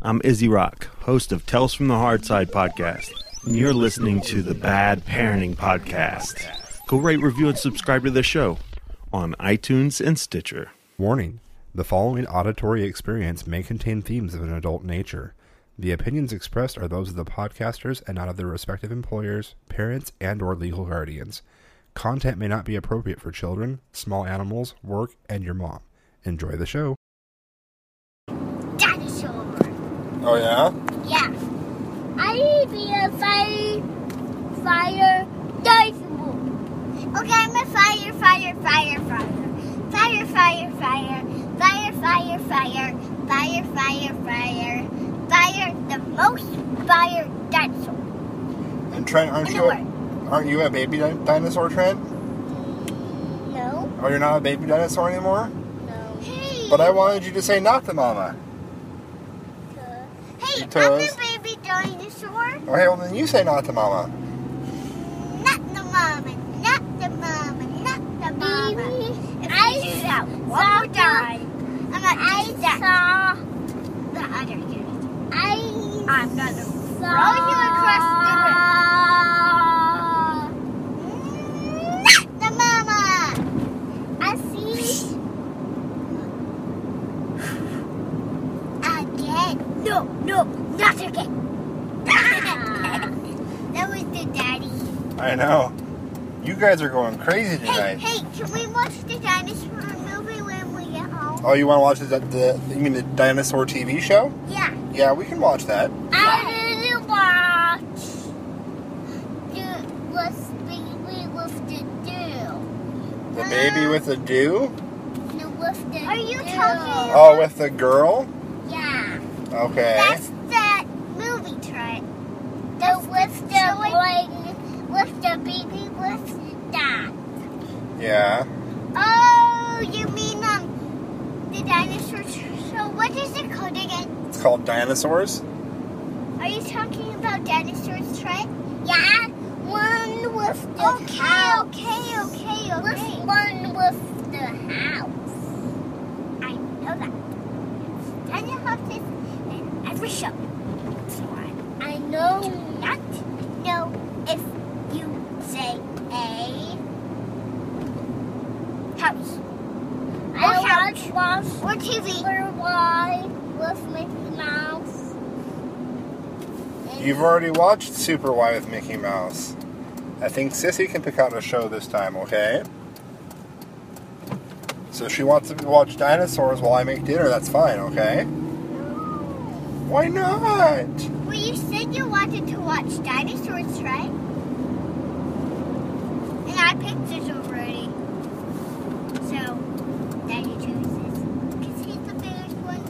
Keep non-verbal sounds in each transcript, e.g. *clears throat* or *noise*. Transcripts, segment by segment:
I'm Izzy Rock, host of Tales from the Hard Side podcast, and you're listening to the Bad Parenting Podcast. Go rate, review, and subscribe to the show on iTunes and Stitcher. Warning the following auditory experience may contain themes of an adult nature. The opinions expressed are those of the podcasters and not of their respective employers, parents, and or legal guardians. Content may not be appropriate for children, small animals, work, and your mom. Enjoy the show. Dinosaur. Oh yeah? Yeah. I be a fire, fire dinosaur. Okay, I'm a fire, fire, fire, fire. Fire, fire, fire. Fire, fire, fire. Fire, fire, fire. Fire, the most fire dinosaur And Trent, aren't you a, aren't you a baby di- dinosaur, Trent? No. Oh, you're not a baby dinosaur anymore? No. Hey. But I wanted you to say not to mama. Hey, I'm Toes. a baby dinosaur. Oh, okay, well then you say not to mama. Not the mama, not the mama, not the mama. If I do that one more time, I'm gonna I saw the other kid. I I'm gonna throw you across the room. Not the mama. I see. Again. No, no, not again. *laughs* that was the daddy. I know. You guys are going crazy tonight. hey, can we watch the dinosaur movie when we get home? Oh, you want to watch the, the you mean the dinosaur TV show? Yeah. Yeah, we can watch that. I didn't watch the what's baby with the do. The baby with the do? No, with the Are you talking? Oh, with the girl? Yeah. Okay. That's that movie track. The with the boy, with the baby with that. Yeah. Oh, you mean um the dinosaur show? What is it called again? It's called Dinosaurs. Are you talking about dinosaurs, Trey? Yeah. One with the okay, house. Okay, okay, okay, With one with the house. I know that. Tiny houses show. So I, I know not know if you say a house. I watch, watch or TV. Or why with Mickey Mouse. You've already watched Super Y with Mickey Mouse. I think Sissy can pick out a show this time, okay? So she wants to watch dinosaurs while I make dinner, that's fine, okay? Why not? Well, you said you wanted to watch dinosaurs, right? And I picked it already. So, Daddy chooses. Because he's the biggest one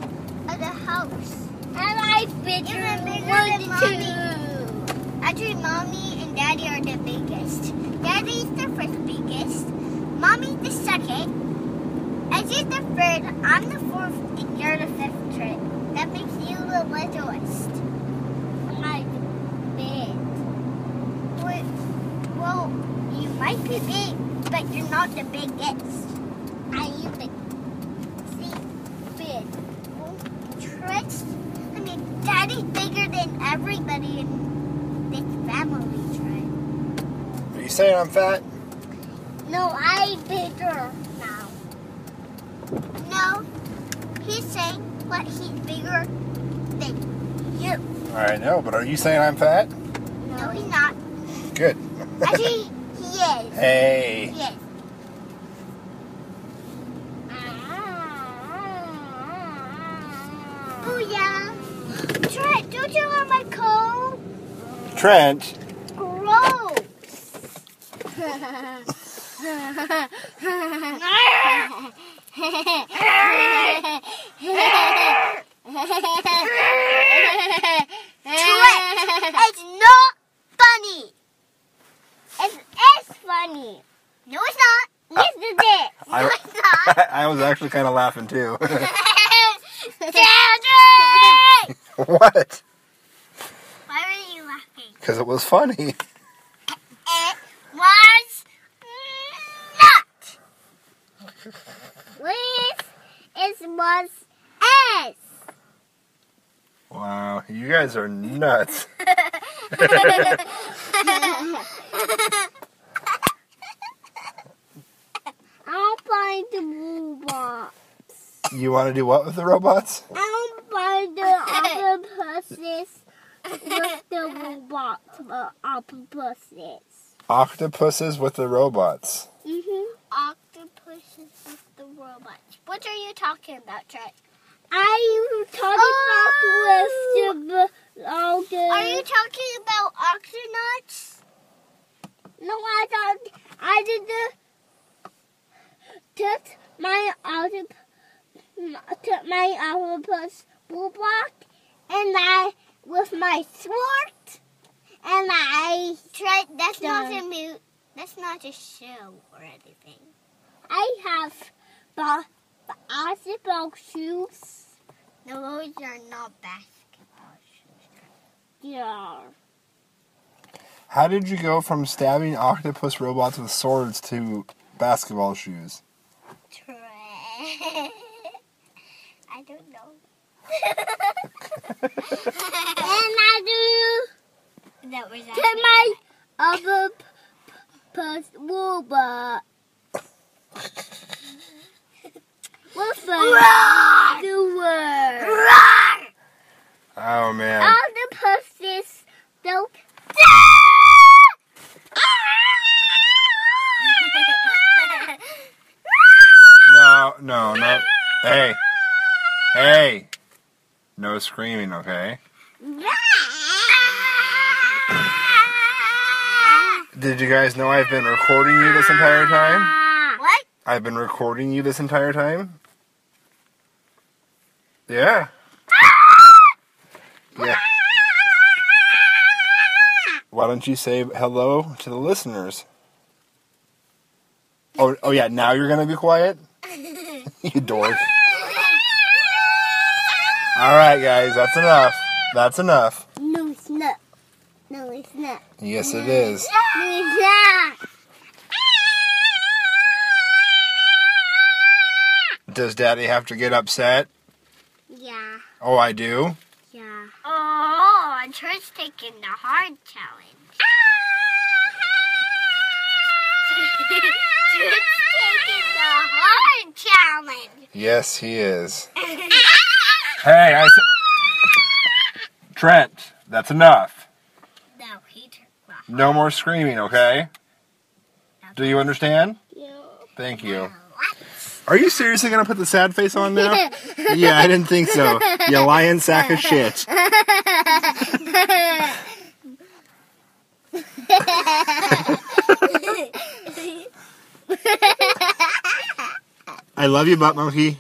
of the house. And I bigger, Even bigger than Mommy. Actually, Mommy and Daddy are the biggest. Daddy's the first biggest. Mommy's the second. As you're the third, I'm the fourth, and you're the fifth trick. That makes you the littlest. I'm big. Well, well, you might be big, but you're not the biggest. I am big. See, big. Well, tricks. I mean, Daddy's bigger than everybody in this family, Trey. Are you saying I'm fat? No, I'm bigger now. No, he's saying what he's bigger. I know, but are you saying I'm fat? No, he's not. Good. Actually, he is. *laughs* hey. Yes. Ah. Oh yeah. Trent, don't you want my coat? Trent. Gross. *laughs* *laughs* Trent, *laughs* it's not funny. It is funny. No, it's not. Yes, it is. No, I- it's not. *laughs* I was actually kind of laughing too. *laughs* What? Why were you laughing? Because it was funny. It was not. Please, it was S. Well, you guys are nuts. *laughs* I'll find the robot. You want to do what with the robots? I'll find the octopuses with the robot uh, octopuses. Octopuses with the robots. Mm-hmm. Octopuses with the robots. What are you talking about, Trent? You talking Oh! about with the oh, Are you talking about Octonauts? No, I thought I did the took my octopus took my octopus robot and I with my sword and I tried. That's not a mo- That's not a show or anything. I have the basketball shoes. No, those are not basketball shoes. Yeah. How did you go from stabbing octopus robots with swords to basketball shoes? *laughs* I don't know. and I do that was to my other p- p- robot. *laughs* What's the the word? Oh man. Octopuses don't. No, no, no. Hey. Hey. No screaming, okay? Did you guys know I've been recording you this entire time? What? I've been recording you this entire time? Yeah. *laughs* Yeah. Why don't you say hello to the listeners? Oh, oh yeah, now you're gonna be quiet? *laughs* you dork. Alright, guys, that's enough. That's enough. No, it's not. No, it's not. Yes, it is. No, it's not. Does daddy have to get upset? Yeah. Oh, I do? Yeah. Oh, Trent's taking the hard challenge. *laughs* Trent's taking the hard challenge. Yes, he is. *laughs* Hey, I said. Trent, that's enough. No, he took the No more screaming, okay? Do you understand? Yeah. Thank you. Are you seriously gonna put the sad face on now? *laughs* yeah, I didn't think so. You lying sack of shit. I love you, butt monkey.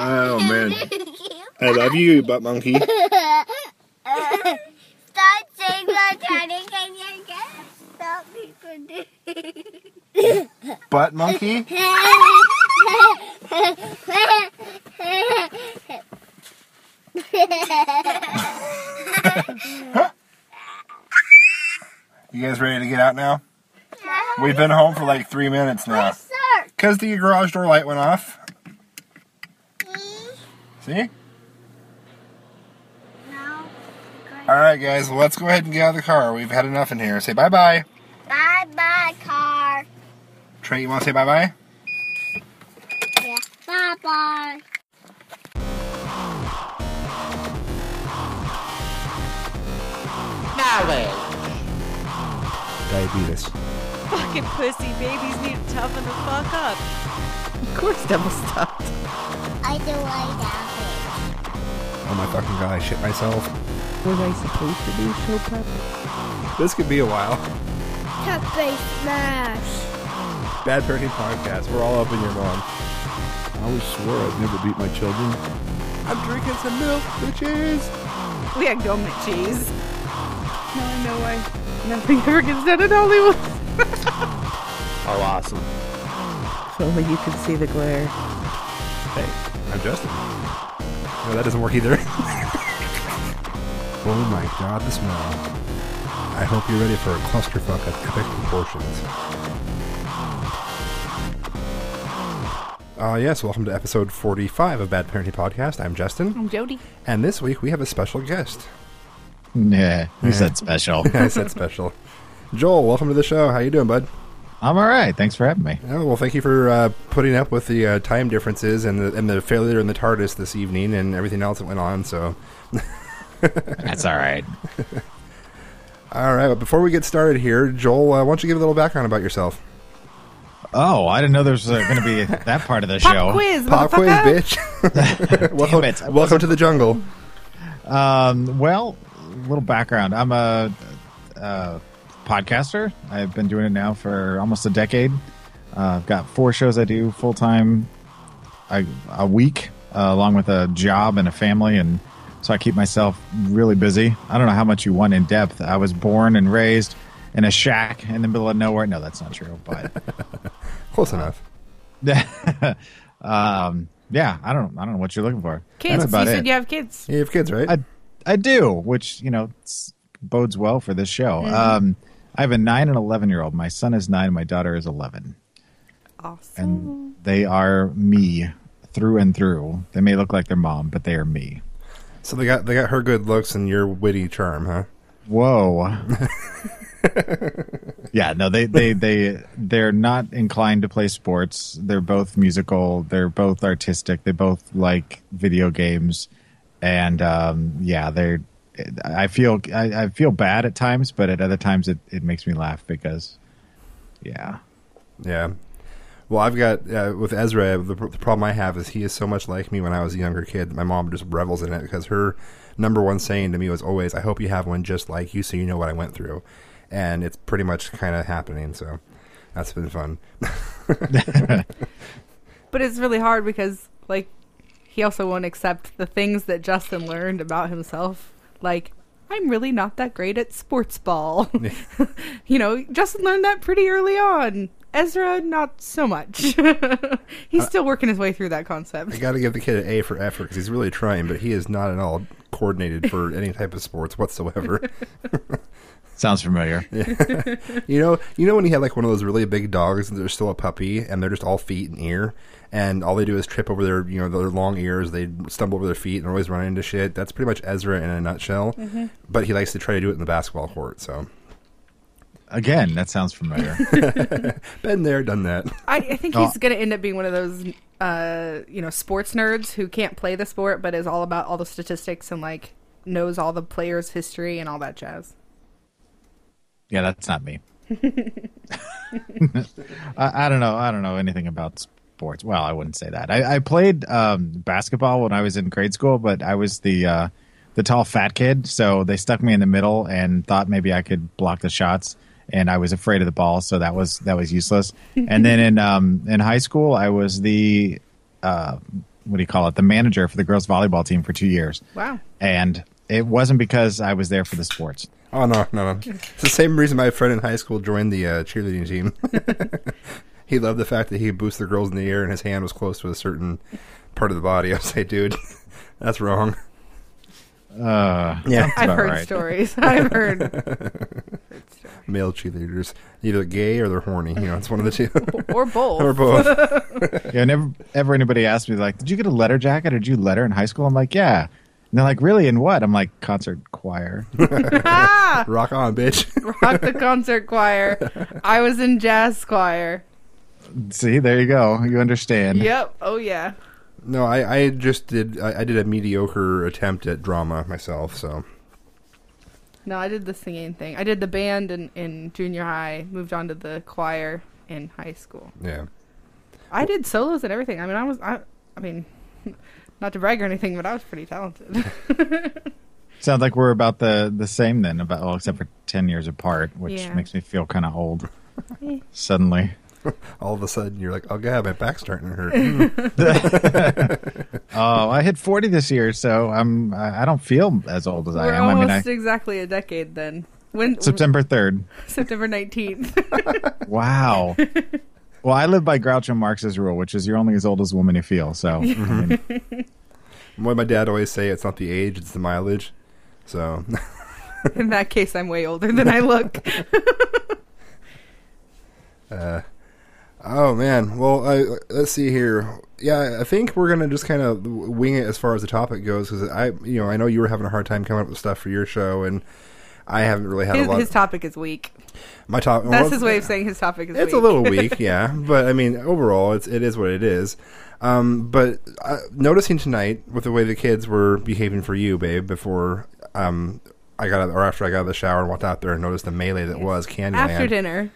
Oh man, I love you, butt monkey. Stop saying that, Daddy. Can you get stop me from doing Butt monkey. You guys ready to get out now? We've been home for like three minutes now. Because the garage door light went off. Mm-hmm. See? Alright, guys, well, let's go ahead and get out of the car. We've had enough in here. Say bye bye. Bye bye, car. Trey, you want to say bye bye? Yeah. Bye bye. Diabetes. Fucking pussy babies need to toughen the fuck up. Of course, double stuffed. I do like that. Oh my fucking god, I shit myself. Was I supposed to do show prep? This could be a while. Happy smash. Bad Parenting Podcast. We're all up in your mom. I always swore I'd never beat my children. I'm drinking some milk, bitches. We had government cheese. No, I know why nothing ever gets done in Hollywood. *laughs* Oh, awesome. If only you could see the glare. Hey, I'm Justin. No, that doesn't work either. *laughs* Oh my god, the smell. I hope you're ready for a clusterfuck of epic proportions. Uh, yes, welcome to episode 45 of Bad Parenting Podcast. I'm Justin, I'm Jody. and this week we have a special guest. Yeah, you said special. *laughs* I said special. Joel, welcome to the show. How you doing, bud? I'm all right. Thanks for having me. Oh, well, thank you for uh, putting up with the uh, time differences and the, and the failure in the TARDIS this evening and everything else that went on. So, *laughs* That's all right. all right. But before we get started here, Joel, uh, why don't you give a little background about yourself? Oh, I didn't know there was uh, going to be that part of the *laughs* Pop show. quiz, Pop quiz, bitch. *laughs* *laughs* welcome, it, welcome to the jungle. Um, well, a little background. I'm a, uh podcaster. I've been doing it now for almost a decade. Uh, I've got four shows I do full time a, a week, uh, along with a job and a family, and so I keep myself really busy. I don't know how much you want in depth. I was born and raised in a shack in the middle of nowhere. No, that's not true, but. Close enough. *laughs* um, yeah, I don't, I don't know what you're looking for. Kids. That's about you it. said you have kids. You have kids, right? I, I do, which you know bodes well for this show. Um, I have a nine and eleven year old. My son is nine. My daughter is eleven, Awesome. and they are me through and through. They may look like their mom, but they are me. so they got they got her good looks and your witty charm, huh? Whoa. *laughs* *laughs* yeah, no, they they they they're not inclined to play sports. They're both musical. They're both artistic. They both like video games, and um, yeah, they're. I feel I, I feel bad at times, but at other times it, it makes me laugh because, yeah, Yeah. Well, I've got uh, with Ezra. The, the problem I have is he is so much like me when I was a younger kid. My mom just revels in it because her number one saying to me was always, "I hope you have one just like you, so you know what I went through." And it's pretty much kind of happening. So that's been fun. *laughs* *laughs* But it's really hard because, like, he also won't accept the things that Justin learned about himself. Like, I'm really not that great at sports ball. *laughs* you know, Justin learned that pretty early on. Ezra, not so much. He's uh, still working his way through that concept. I got to give the kid an A for effort because he's really trying, but he is not at all coordinated for any type of sports whatsoever. Sounds familiar. *laughs* You know, you know when you have like one of those really big dogs and they're still a puppy and they're just all feet and ear, and all they do is trip over their you know their long ears. They stumble over their feet and they're always running into shit. That's pretty much Ezra in a nutshell. But he likes to try to do it in the basketball court. So Again, that sounds familiar. *laughs* been there, done that. I, I think he's going to end up being one of those, uh, you know, sports nerds who can't play the sport, but is all about all the statistics and like knows all the players' history and all that jazz. Yeah, that's not me. *laughs* *laughs* I, I don't know. I don't know anything about sports. Well, I wouldn't say that. I, I played um, basketball when I was in grade school, but I was the uh, the tall fat kid, so they stuck me in the middle and thought maybe I could block the shots. And I was afraid of the ball, so that was that was useless. and then in um, in high school, I was the uh, what do you call it? The manager for the girls volleyball team for two years. Wow. And it wasn't because I was there for the sports. Oh no, no, no! It's the same reason my friend in high school joined the uh, cheerleading team. *laughs* he loved the fact that he could boost the girls in the air and his hand was close to a certain part of the body. I was like, dude, *laughs* that's wrong. Uh, Yeah, I've heard right. stories. *laughs* I've heard. heard stories. male cheerleaders, either gay or they're horny. You know, it's one of the two, Or both. or both. Yeah, never ever anybody asked me like, "Did you get a letter jacket or did you letter in high school?" I'm like, "Yeah." And they're like, "Really? In what?" I'm like, "Concert choir." ah! *laughs* *laughs* Rock on, bitch. *laughs* Rock the concert choir. I was in jazz choir. See, there you go. You understand. Yep. Oh yeah. No, I, I just did. I, I did a mediocre attempt at drama myself. So No, I did the singing thing. I did the band in, in junior high. Moved on to the choir in high school. yeah, I did solos and everything. I mean, I was. I. I mean, not to brag or anything, but I was pretty talented. *laughs* Sounds like we're about the the same then, about well, except for ten years apart, which Yeah. makes me feel kind of old. Eh. Suddenly, *laughs* all of a sudden you're like, oh god, my back's starting to hurt. *laughs* Oh, I hit forty this year, so I'm I I don't feel as old as I We're am. I mean, I, almost exactly a decade then. When September third. September nineteenth. Wow. Well, I live by Groucho Marx's rule, which is you're only as old as the woman you feel. So, I *laughs* mean, what my dad always say, it's not the age, it's the mileage. So in that case, I'm way older than I look. *laughs* Uh, Oh man. Well, I, let's see here. Yeah, I think we're gonna just kind of wing it as far as the topic goes because I, you know, I know you were having a hard time coming up with stuff for your show, and I haven't really had His, a lot. his topic is weak. My top. That's well, his way of saying his topic is It's weak. a little weak, *laughs* yeah, but I mean, overall, it's it is what it is. Um, but uh, noticing tonight with the way the kids were behaving for you, babe, before um, I got out, or after I got out of the shower and walked out there and noticed the melee that was Candyland. After dinner,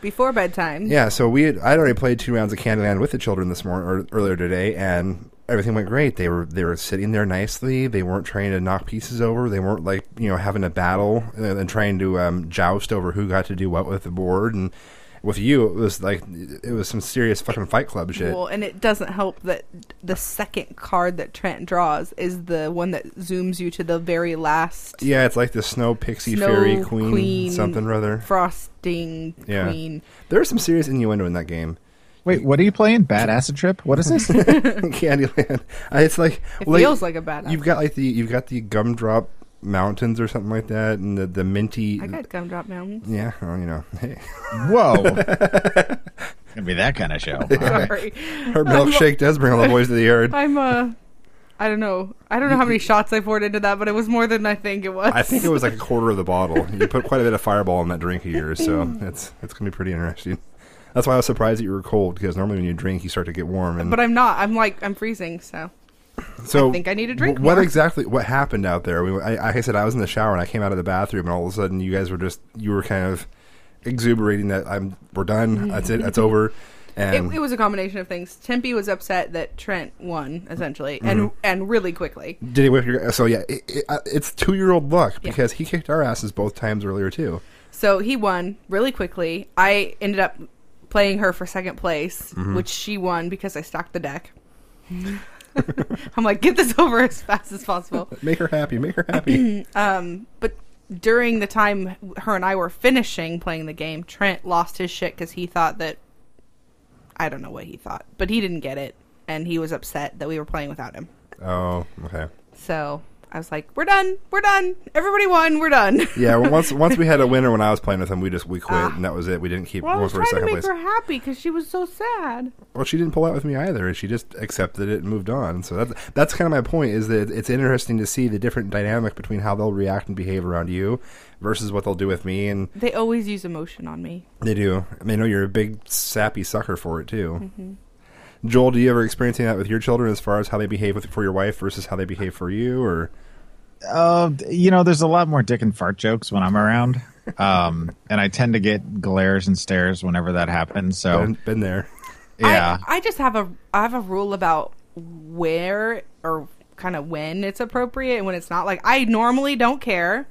before bedtime. Yeah, so we had, I'd already played two rounds of Candyland with the children this morning or earlier today, and everything went great. They were they were sitting there nicely. They weren't trying to knock pieces over. They weren't like you know having a battle and, and trying to um, joust over who got to do what with the board. And with you, it was like it was some serious fucking Fight Club shit. Well, and it doesn't help that the second card that Trent draws is the one that zooms you to the very last yeah, it's like the Snow Pixie Snow Fairy Queen, Queen something or other. frosting Yeah. queen. There's some serious innuendo in that game. Wait, what are you playing? Bad Acid Trip? What is this? *laughs* Candyland. Uh, It's like It well, feels like a bad. You've got like the you've got the gumdrop mountains or something like that, and the the minty. I got gumdrop mountains. yeah, well, you know, hey, *laughs* Whoa. *laughs* Gonna be that kind of show. Sorry, her milkshake does bring all the boys to the yard. I'm uh, I don't know. I don't know how many shots I poured into that, but it was more than I think it was. I think it was like a quarter of the bottle. You put quite a bit of fireball in that drink of yours, so it's it's gonna be pretty interesting. That's why I was surprised that you were cold because normally when you drink, you start to get warm. And but I'm not. I'm like I'm freezing. So so I think I need a drink wh- What more. exactly? What happened out there? We, I, like I said, I was in the shower and I came out of the bathroom, and all of a sudden, you guys were just you were kind of exuberating that I'm we're done. That's it. That's over. *laughs* it, And it was a combination of things. Tempe was upset that Trent won essentially, Mm-hmm. and and really quickly. did he whip your? So yeah, it, it, uh, it's two year old luck Yeah. because he kicked our asses both times earlier too. So he won really quickly. I ended up playing her for second place, Mm-hmm. which she won because I stacked the deck. *laughs* I'm like, get this *laughs* over as fast as possible. *laughs* Make her happy. Make her happy. *clears throat* Um, but during the time her and I were finishing playing the game, Trent lost his shit because he thought that I don't know what he thought, but he didn't get it, and he was upset that we were playing without him. oh, okay. So I was like, "We're done. We're done. Everybody won. We're done." *laughs* Yeah, well, once once we had a *laughs* winner when I was playing with him, we just we quit Ah. and that was it. We didn't keep Well, I going was for a trying to second make place. her happy because she was so sad. Well, she didn't pull out with me either. She just accepted it and moved on. So that's that's kind of my point. Is that it's interesting to see the different dynamic between how they'll react and behave around you versus what they'll do with me. And They always use emotion on me. they do. I mean, know you're a big sappy sucker for it too. Mm-hmm. Joel, do you ever experience that with your children as far as how they behave with for your wife versus how they behave for you? Or Uh, you know, there's a lot more dick and fart jokes when I'm around. Um, and I tend to get glares and stares whenever that happens. So, been, been there? yeah. I, I just have a I have a rule about where or kind of when it's appropriate and when it's not. Like I normally don't care.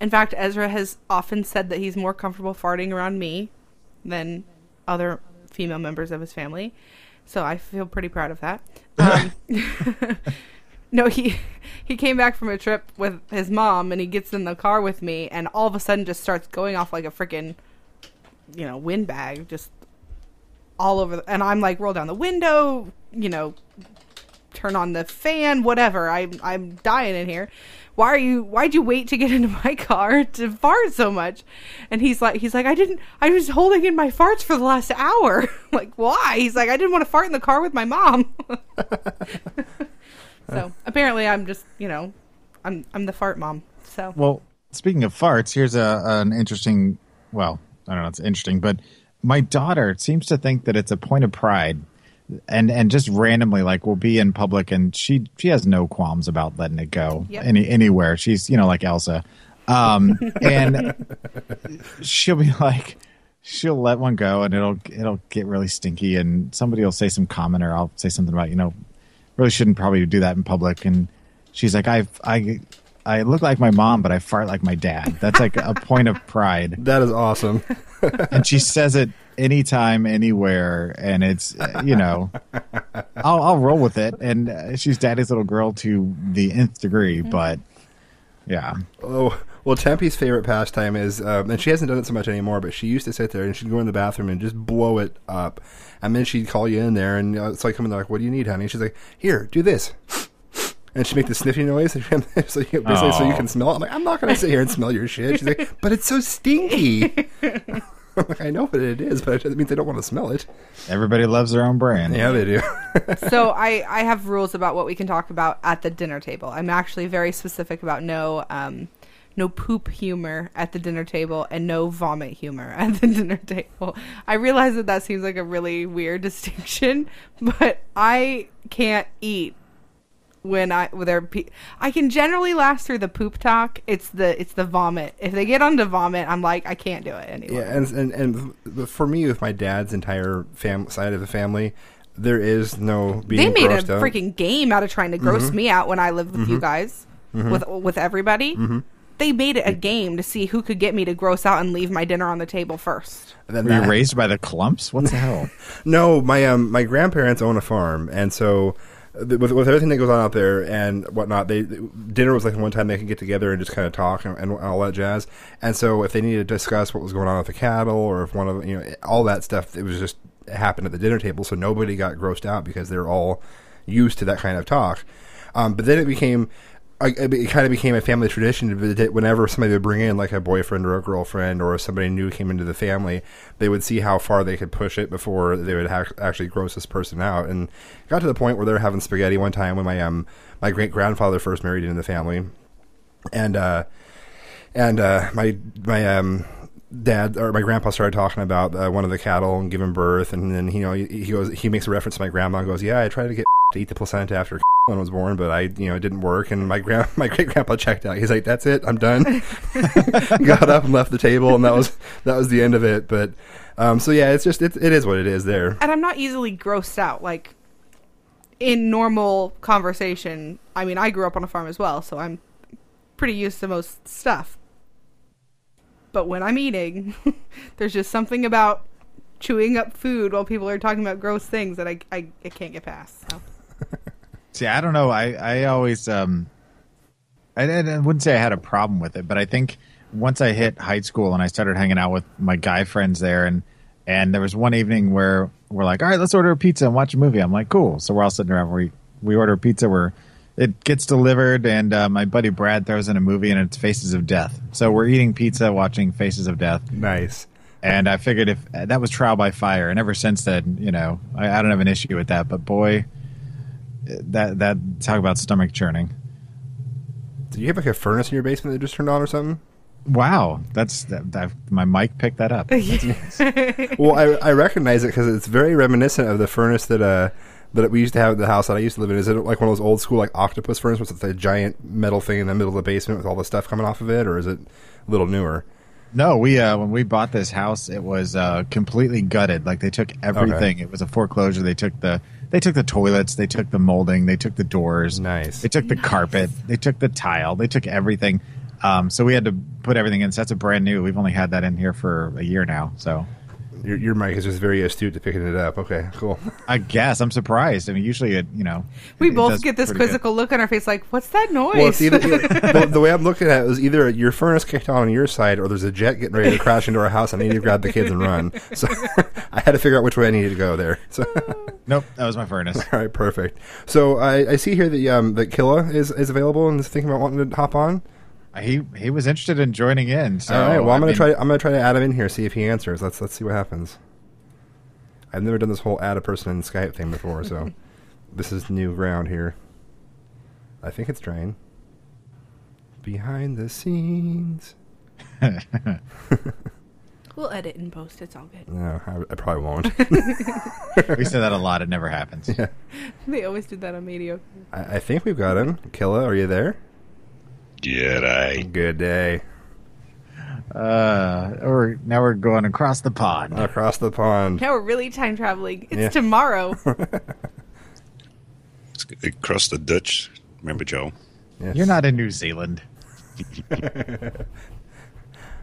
In fact, Ezra has often said that he's more comfortable farting around me than other female members of his family. So I feel pretty proud of that. *laughs* Um, *laughs* no, he *laughs* he came back from a trip with his mom and he gets in the car with me and all of a sudden just starts going off like a freaking you know windbag just all over the, and I'm like roll down the window, you know, turn on the fan, whatever. I'm I'm dying in here. Why are you why'd you wait to get *laughs* into my car to fart so much? And he's like he's like I didn't I was holding in my farts for the last hour. *laughs* like why? He's like I didn't want to fart in the car with my mom. So, apparently I'm just, you know, I'm I'm the fart mom. So, Well, speaking of farts, here's a an interesting. Well, I don't know. It's interesting, but my daughter seems to think that it's a point of pride, and and just randomly like we'll be in public, and she she has no qualms about letting it go Yep. any anywhere. She's you know like Elsa, um, and she'll be like. She'll let one go, and it'll it'll get really stinky, and somebody will say some comment, or I'll say something about you know, really shouldn't probably do that in public, and she's like, I I I look like my mom, but I fart like my dad. That's like a *laughs* point of pride. That is awesome. *laughs* And she says it anytime, anywhere, and it's you know, I'll I'll roll with it. And uh, she's daddy's little girl to the nth degree, but yeah, Oh well, Tempe's favorite pastime is, um, and she hasn't done it so much anymore. But she used to sit there and she'd go in the bathroom and just blow it up, and then she'd call you in there, and uh, it's like coming like, "What do you need, honey?" And she's like, "Here, do this," *laughs* and she would make the sniffing noise, so you, so you, so you can smell it. I'm like, "I'm not going to sit here and smell your shit." She's like, "But it's so stinky." *laughs* Like, I know what it is, but it means they don't want to smell it. Everybody loves their own brand. Yeah, they do. *laughs* so I, I have rules about what we can talk about at the dinner table. I'm actually very specific about no um, no poop humor at the dinner table and no vomit humor at the *laughs* dinner table. I realize that that seems like a really weird distinction, *laughs* but I can't eat when I when they're pe- I can generally last through the poop talk. It's the it's the vomit. If they get onto vomit, I'm like I can't do it anymore. Yeah, and and and for me, with my dad's entire fam- side of the family, there is no being they made a out. freaking game out of trying to gross Mm-hmm. me out when I lived with you mm-hmm. guys mm-hmm. with with everybody. Mm-hmm. They made it a game to see who could get me to gross out and leave my dinner on the table first. And then Were you that- raised by the Klumps? What the hell? *laughs* No, my um my grandparents own a farm, and so with, with everything that goes on out there and whatnot, they dinner was like the one time they could get together and just kind of talk and, and all that jazz. And so if they needed to discuss what was going on with the cattle or if one of you know all that stuff, it was just it happened at the dinner table, so nobody got grossed out because they're all used to that kind of talk. Um, but then it became. I- It kind of became a family tradition whenever somebody would bring in like a boyfriend or a girlfriend or somebody new came into the family, they would see how far they could push it before they would ha- actually gross this person out. And got to the point where they were having spaghetti one time when my um my great grandfather first married into the family, and uh, and uh, my my um dad or my grandpa started talking about uh, one of the cattle and giving birth, and then you know he, he goes he makes a reference to my grandma and goes, "Yeah, I tried to get *laughs* to eat the placenta after *laughs* one was born, but I you know it didn't work." And my grand *laughs* my great grandpa checked out. He's like, "That's it, I'm done." Got up and left the table, and that was that was the end of it. But um, so yeah, it's just it, it is what it is there. And I'm not easily grossed out. Like in normal conversation, I mean, I grew up on a farm as well, so I'm pretty used to most stuff. But when I'm eating, *laughs* there's just something about chewing up food while people are talking about gross things that I, I, I can't get past. So. *laughs* See, I don't know. I I always um, I, I wouldn't say I had a problem with it, but I think once I hit high school and I started hanging out with my guy friends there, and and there was one evening where we're like, all right, let's order a pizza and watch a movie. I'm like, cool. So we're all sitting around. We we order pizza. Where it gets delivered, and uh, my buddy Brad throws in a movie, and it's Faces of Death. So we're eating pizza, watching Faces of Death. Nice. And I figured if that was trial by fire, and ever since then, you know, I, I don't have an issue with that. But boy, that that talk about stomach churning. Do you have like a furnace in your basement that just turned on or something? Wow, that's that, that my mic picked that up. *laughs* well, I, I recognize it because it's very reminiscent of the furnace that uh that we used to have at the house that I used to live in. Is it like one of those old school like octopus furnace with the giant metal thing in the middle of the basement with all the stuff coming off of it, or is it a little newer? No, we uh, when we bought this house, it was uh, completely gutted. Like they took everything. It was a foreclosure. They took the they took the toilets. They took the molding. They took the doors. Nice. They took the carpet. They took the tile. They took everything. Um, so we had to put everything in. So that's a brand new. We've only had that in here for a year now. So Your, your mic is just very astute to picking it up. Okay, cool. *laughs* I guess I'm surprised. I mean, usually it, you know, We it both does get this pretty good. quizzical look on our face, like, "What's that noise?" Well, it's either the, the way I'm looking at it is either your furnace kicked on on your side, or there's a jet getting ready to crash into our house, and I need to grab the kids and run. *laughs* So *laughs* I had to figure out which way I needed to go there. So Nope, that was my furnace. all right, perfect. So I, I see here that um that Killa is is available and is thinking about wanting to hop on. He he was interested in joining in. So All right. Well, I'm I gonna mean, try. I'm gonna try to add him in here. See if he answers. Let's let's see what happens. I've never done this whole add a person in Skype thing before, so *laughs* this is new ground here. I think it's trying. Behind the scenes. *laughs* we'll edit and post. It's all good. No, I, I probably won't. *laughs* we say that a lot. It never happens. yeah. They always do that on Media. I, I think we've got him. Killa, are you there? G'day. Good day. Uh, or now we're going across the pond. Across the pond. Now we're really time traveling. It's Yeah. tomorrow. *laughs* It's across the Dutch. Remember, Joe? Yes. You're not in New Zealand. *laughs*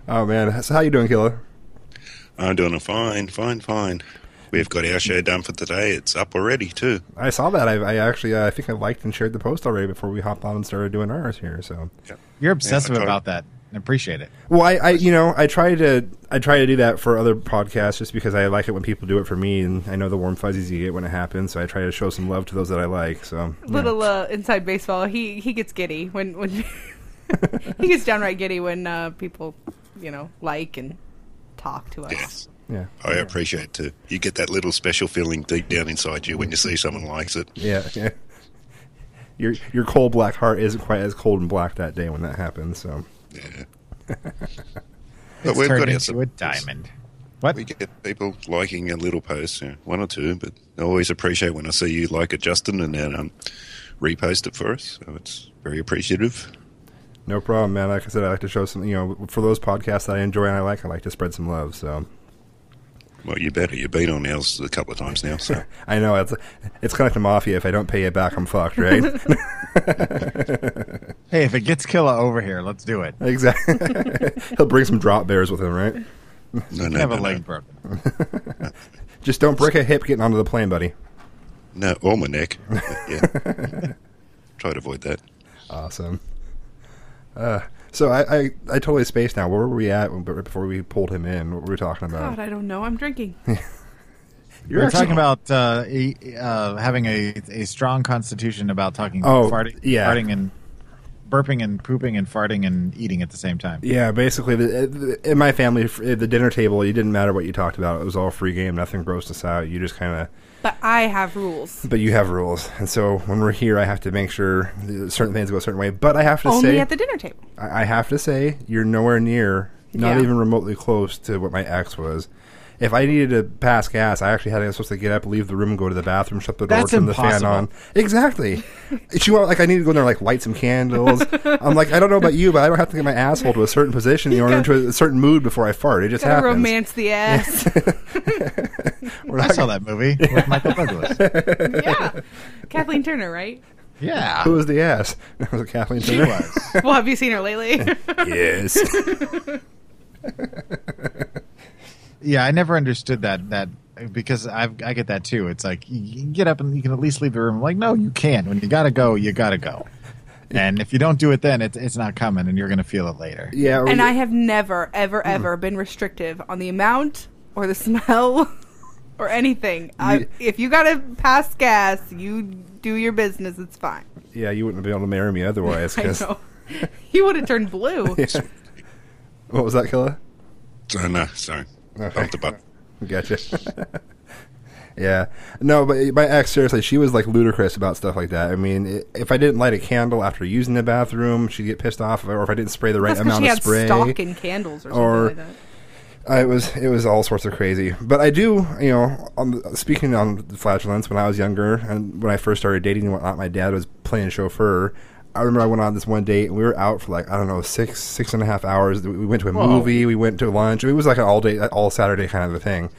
Oh man. So how you doing, Killa? I'm doing fine, fine, fine. We've got our show done for today. It's up already, too. I saw that. I, I actually, uh, I think I liked and shared the post already before we hopped on and started doing ours here. So. You're obsessive Yeah, about that. I appreciate it. Well, I, I, you know, I try to, I try to do that for other podcasts just because I like it when people do it for me, and I know the warm fuzzies you get when it happens. So I try to show some love to those that I like. So yeah. Little uh, inside baseball. He he gets giddy when when *laughs* he gets downright giddy when uh, people you know like and talk to us. Yes. Yeah. I appreciate it too. You get that little special feeling deep down inside you when you see someone likes it. Yeah. Yeah. Your your cold black heart isn't quite as cold and black that day when that happens. So Yeah. *laughs* It's but we've turned got our into a diamond. What? We get people liking a little post, yeah, one or two, but I always appreciate when I see you like it, Justin, and then um, repost it for us. So it's very appreciative. no problem, man. Like I said, I like to show some. You know, for those podcasts that I enjoy and I like, I like to spread some love. So Well, you better. You've been on ours a couple of times now, so *laughs* I know it's it's kind of like the mafia. If I don't pay you back, I'm fucked, right? *laughs* *laughs* Hey, if it gets Killa over here, let's do it. exactly. He'll bring some drop bears with him, right? no, I no, have no, a leg no, broken. Just don't break a hip getting onto the plane, buddy. no, or my neck. Yeah, try to avoid that. Awesome. Uh, so I, I I totally spaced now. Where were we at when- before we pulled him in? What were we talking about? God, I don't know. I'm drinking. *laughs* You're actually- talking about uh, a, uh, having a a strong constitution about talking Oh, farting, yeah. farting and burping and pooping and farting and eating at the same time. Yeah, basically, the, the, in my family, at the dinner table, it didn't matter what you talked about. It was all free game. Nothing grossed us out. You just kind of, But I have rules. but you have rules, and so when we're here, I have to make sure certain things go a certain way. But I have to say Only say, at the dinner table. I I have to say, you're nowhere near, not Yeah. even remotely close to what my ex was. If I needed to pass gas, I actually had I was supposed to get up, leave the room, and go to the bathroom, shut the door, That's turn the fan impossible. on. Exactly. she went like I need to go in there, like light some candles. *laughs* I'm like I don't know about you, but I don't have to get my asshole to a certain position or into a certain mood before I fart. It just Gotta happens. romance the ass. *laughs* *laughs* We're I not- saw that movie *laughs* with Michael Douglas. yeah. *laughs* Kathleen Turner, right? Yeah, Who was the ass? *laughs* That was it Kathleen she Turner? was. Well, have you seen her lately? yes. Yeah, I never understood that that because I I get that too. It's like you can get up and you can at least leave the room. like no, you can't. When you gotta go, you gotta go. And if you don't do it then, it's it's not coming, and you're gonna feel it later. Yeah. and I have never, ever, ever mm. been restrictive on the amount or the smell or anything. I, if you gotta pass gas, you do your business. It's fine. yeah, you wouldn't be able to marry me otherwise. *laughs* I 'cause- know. *laughs* You would have turned blue. *laughs* What was that, Killa? So uh, no, sorry, Okay. bumped the button. Gotcha. yeah. No, but my ex, seriously, she was like ludicrous about stuff like that. I mean, i if I didn't light a candle after using the bathroom, she'd get pissed off, or if I didn't spray the right That's because amount she of had spray. stock and candles or something like that. Uh, it was it was all sorts of crazy. But I do, you know, on the, speaking on the flatulence, when I was younger and when I first started dating and whatnot, my dad was playing chauffeur. I remember I went on this one date and we were out for like I don't know six six and a half hours. We went to a Whoa. movie, we went to lunch. It was like an all day, all Saturday kind of a thing.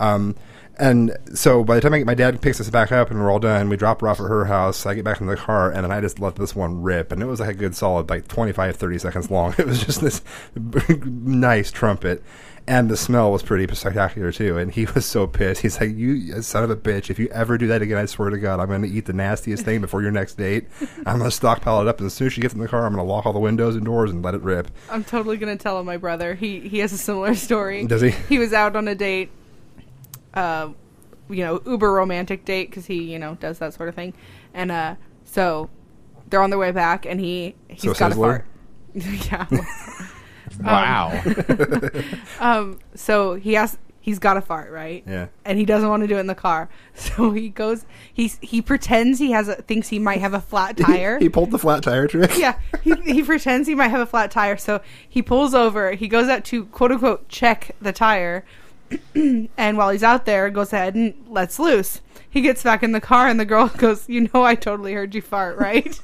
Um, and so by the time I get, my dad picks us back up and we're all done, we drop her off at her house. I get back in the car and then I just let this one rip. And it was like a good solid, like 25, 30 seconds long. *laughs* It was just this *laughs* nice trumpet. And the smell was pretty spectacular too. And he was so pissed. He's like, "You son of a bitch! If you ever do that again, I swear to God, I'm going to eat the nastiest thing before your next date. I'm going to stockpile it up, and as soon as she gets in the car, I'm going to lock all the windows and doors and let it rip." I'm totally gonna tell him my brother. He he has a similar *laughs* story. Does he? He was out on a date, uh, you know, uber romantic date because he you know does that sort of thing, and uh, so they're on their way back, and he he's So got a fart. *laughs* yeah. Wow. *laughs* Um. So he has he's got a fart, right? Yeah. And he doesn't want to do it in the car, *laughs* so he goes. He's he pretends he has a thinks he might have a flat *laughs* tire. he pulled the flat tire trick. yeah, he, he pretends he might have a flat tire, so he pulls over. He goes out to quote unquote check the tire, *clears throat* and while he's out there, goes ahead and lets loose. He gets back in the car, and the girl goes, "You know, I totally heard you fart, right?"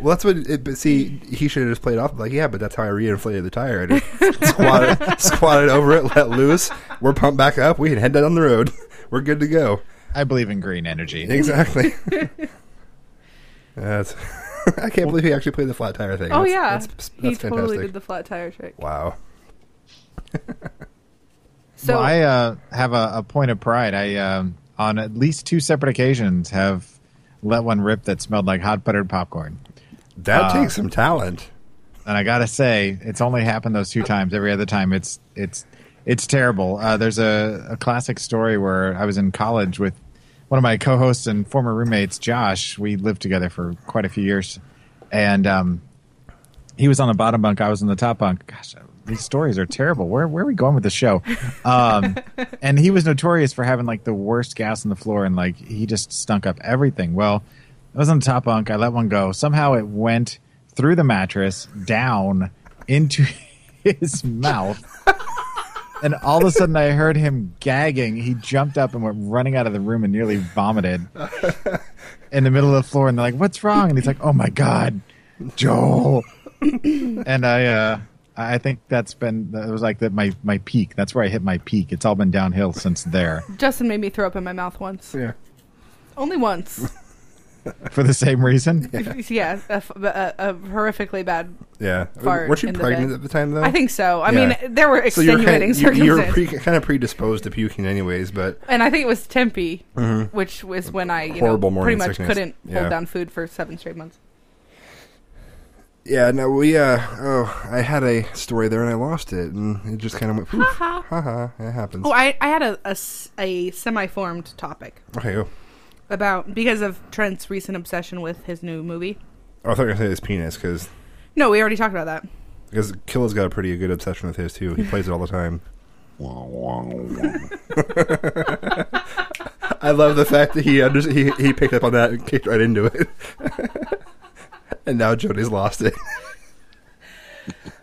Well, that's what. It, but see, he should have just played off like, yeah, but that's how I reinflated the tire. I just *laughs* squatted, squatted over it, let loose. We're pumped back up. We can head down the road. *laughs* We're good to go. I believe in green energy. Exactly. *laughs* that's. I can't believe he actually played the flat tire thing. oh That's- yeah, that's, that's he fantastic. totally did the flat tire trick. wow. So well, I uh, have a, a point of pride. I, um, on at least two separate occasions, have let one rip that smelled like hot buttered popcorn. That Uh, takes some talent. And I gotta say, it's only happened those two times. Every other time, it's it's it's terrible. Uh, there's a, a classic story where I was in college with one of my co-hosts and former roommates, Josh. We lived together for quite a few years, and um, he was on the bottom bunk. I was in the top bunk. Gosh, these stories are terrible. Where where are we going with the show? Um, and he was notorious for having like the worst gas on the floor, and like he just stunk up everything. Well, I was on the top bunk. I let one go. Somehow it went through the mattress down into *laughs* his mouth. And all of a sudden, I heard him gagging. He jumped up and went running out of the room and nearly vomited in the middle of the floor. And they're like, "What's wrong?" And he's like, "Oh my god, Joel." and I, uh, I think that's been that was like that my my peak. That's where I hit my peak. It's all been downhill since there Justin made me throw up in my mouth once. Yeah. Only once. *laughs* for the same reason. *laughs* yeah, a, f- a- a horrifically bad. Yeah. Fart Weren't you in the pregnant at the time though? I think so. I Yeah. mean, there were so. You're extenuating kind, you, you're circumstances. pre, kind of predisposed to puking, anyways. But and I think it was Tempe, which was when I, you Mm-hmm. Horrible know, pretty much sickness. couldn't Yeah. hold down food for seven straight months. yeah, no, we. uh Oh, I had a story there and I lost it, and it just kind of went. Poof. Ha ha. It happens. Oh, I, I had a semi-formed topic okay. Oh. About because of Trent's recent obsession with his new movie. Oh, I thought you were gonna say his penis because No, we already talked about that. because Killa's got a pretty good obsession with his too. He plays it all the time. *laughs* I love the fact that he under- he he picked up on that and kicked right into it, *laughs* and now Jody's lost it.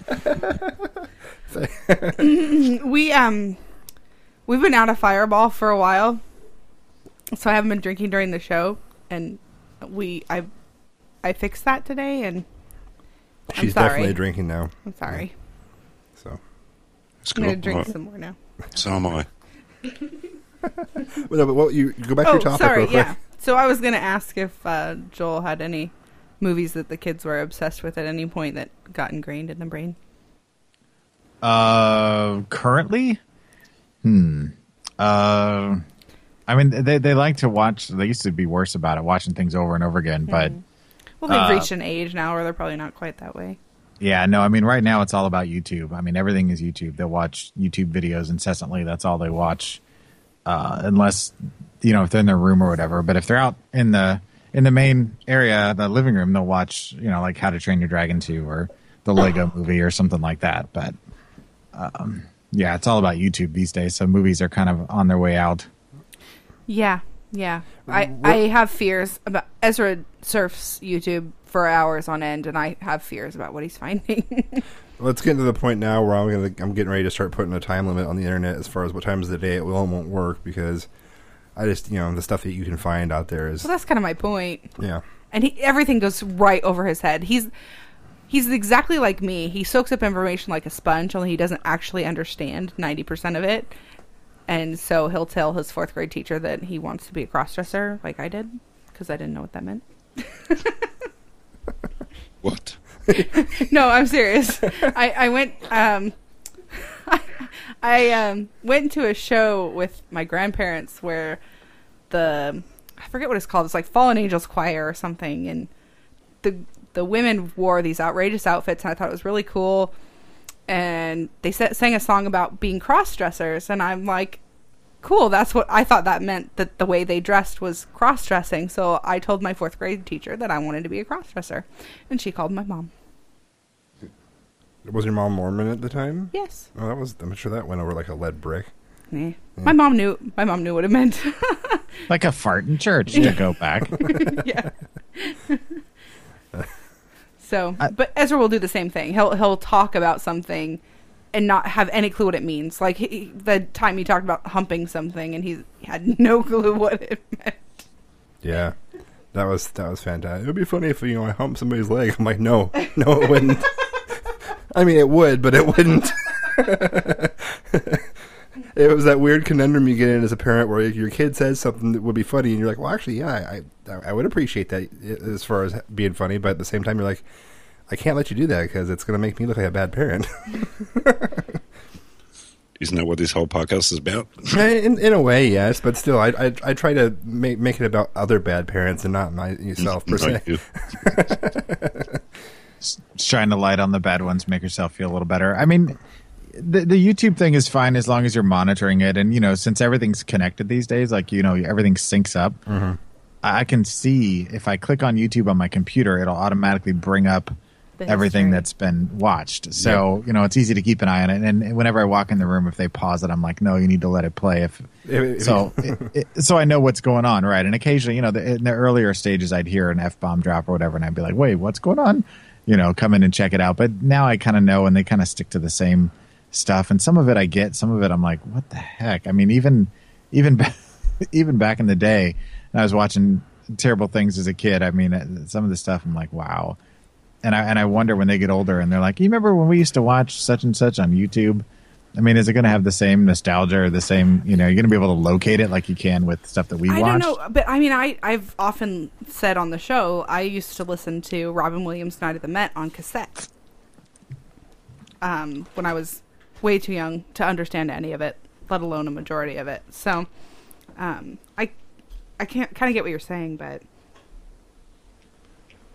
*laughs* We um we've been out of Fireball for a while, so I haven't been drinking during the show, and we I I fixed that today, and She's sorry. definitely drinking now. I'm sorry. So, It's I'm gonna cool. drink Right. some more now. So am I. but, no, but what you, you go back to Oh, your topic sorry. real quick. Yeah. So I was gonna ask if uh, Joel had any movies that the kids were obsessed with at any point that got ingrained in the brain. Uh, currently, hmm. Uh, I mean, they they like to watch. They used to be worse about it, watching things over and over again. But Well, they've Uh, reached an age now where they're probably not quite that way. yeah, no. I mean, right now it's all about YouTube. I mean, everything is YouTube. They watch YouTube videos incessantly. That's all they watch, uh, unless you know if they're in their room or whatever. But if they're out in the in the main area, the living room, they'll watch you know like How to Train Your Dragon Two or the Lego *sighs* Movie or something like that. But um, yeah, it's all about YouTube these days. So movies are kind of on their way out. Yeah, yeah. I I have fears about Ezra surfs YouTube for hours on end, and I have fears about what he's finding. *laughs* Let's get to the point now where I'm gonna I'm getting ready to start putting a time limit on the internet as far as what times of the day it will and won't work because I just you know the stuff that you can find out there is well, that's kind of my point. yeah and he everything goes right over his head. He's he's exactly like me. He soaks up information like a sponge, only he doesn't actually understand ninety percent of it. And so he'll tell his fourth grade teacher that he wants to be a crossdresser, like I did, because I didn't know what that meant. *laughs* What? *laughs* no, I'm serious. I, I went um *laughs* I um went to a show with my grandparents where the I forget what it's called. It's like Fallen Angels Choir or something and the the women wore these outrageous outfits and I thought it was really cool. And they sa- sang a song about being cross dressers and I'm like cool that's what i thought that meant that the way they dressed was cross-dressing so i told my fourth grade teacher that i wanted to be a cross-dresser and she called my mom was your mom Mormon at the time? yes Oh, that was I'm sure that went over like a lead brick. Eh. My mom knew. My mom knew what it meant. *laughs* Like a fart in church to go back. *laughs* yeah. *laughs* so, but Ezra will do the same thing. He'll he'll talk about something and not have any clue what it means. Like he, the time he talked about humping something, and he had *laughs* no clue what it meant. Yeah, that was that was fantastic. It would be funny if you know I humped somebody's leg. I'm like, no, no, it wouldn't. *laughs* I mean, it would, but it wouldn't. *laughs* it was that weird conundrum you get in as a parent, where your kid says something that would be funny, and you're like, well, actually, yeah, I I would appreciate that as far as being funny, but at the same time, you're like, I can't let you do that because it's going to make me look like a bad parent. *laughs* Isn't that what this whole podcast is about? *laughs* in, in a way, yes, but still, I I, I try to make make it about other bad parents and not myself per se. Like *laughs* shine the light on the bad ones, make yourself feel a little better. I mean, the the YouTube thing is fine as long as you're monitoring it, and you know, since everything's connected these days, like you know, everything syncs up. Mm-hmm. I I can see if I click on YouTube on my computer, it'll automatically bring up The everything history. that's been watched. So you know, it's easy to keep an eye on it. And whenever I walk in the room, if they pause it, I'm like, no, you need to let it play. If If- if so, *laughs* it, it, so I know what's going on, right? And occasionally, you know, the, in the earlier stages, I'd hear an f bomb drop or whatever, and I'd be like, wait, what's going on? You know, come in and check it out. But now I kind of know, and they kind of stick to the same stuff. And some of it I get, some of it I'm like, what the heck? I mean, even even *laughs* even back in the day, I was watching terrible things as a kid. I mean, uh, some of the stuff I'm like, wow. And I and I wonder when they get older and they're like, you remember when we used to watch such and such on YouTube? I mean, is it going to have the same nostalgia or the same? You know, you're going to be able to locate it like you can with stuff that we I watched. don't know, but I mean, I I've often said on the show I used to listen to Robin Williams' Night at the Met on cassette. Um, when I was way too young to understand any of it, let alone a majority of it. So, um, I I can't kind of get what you're saying, but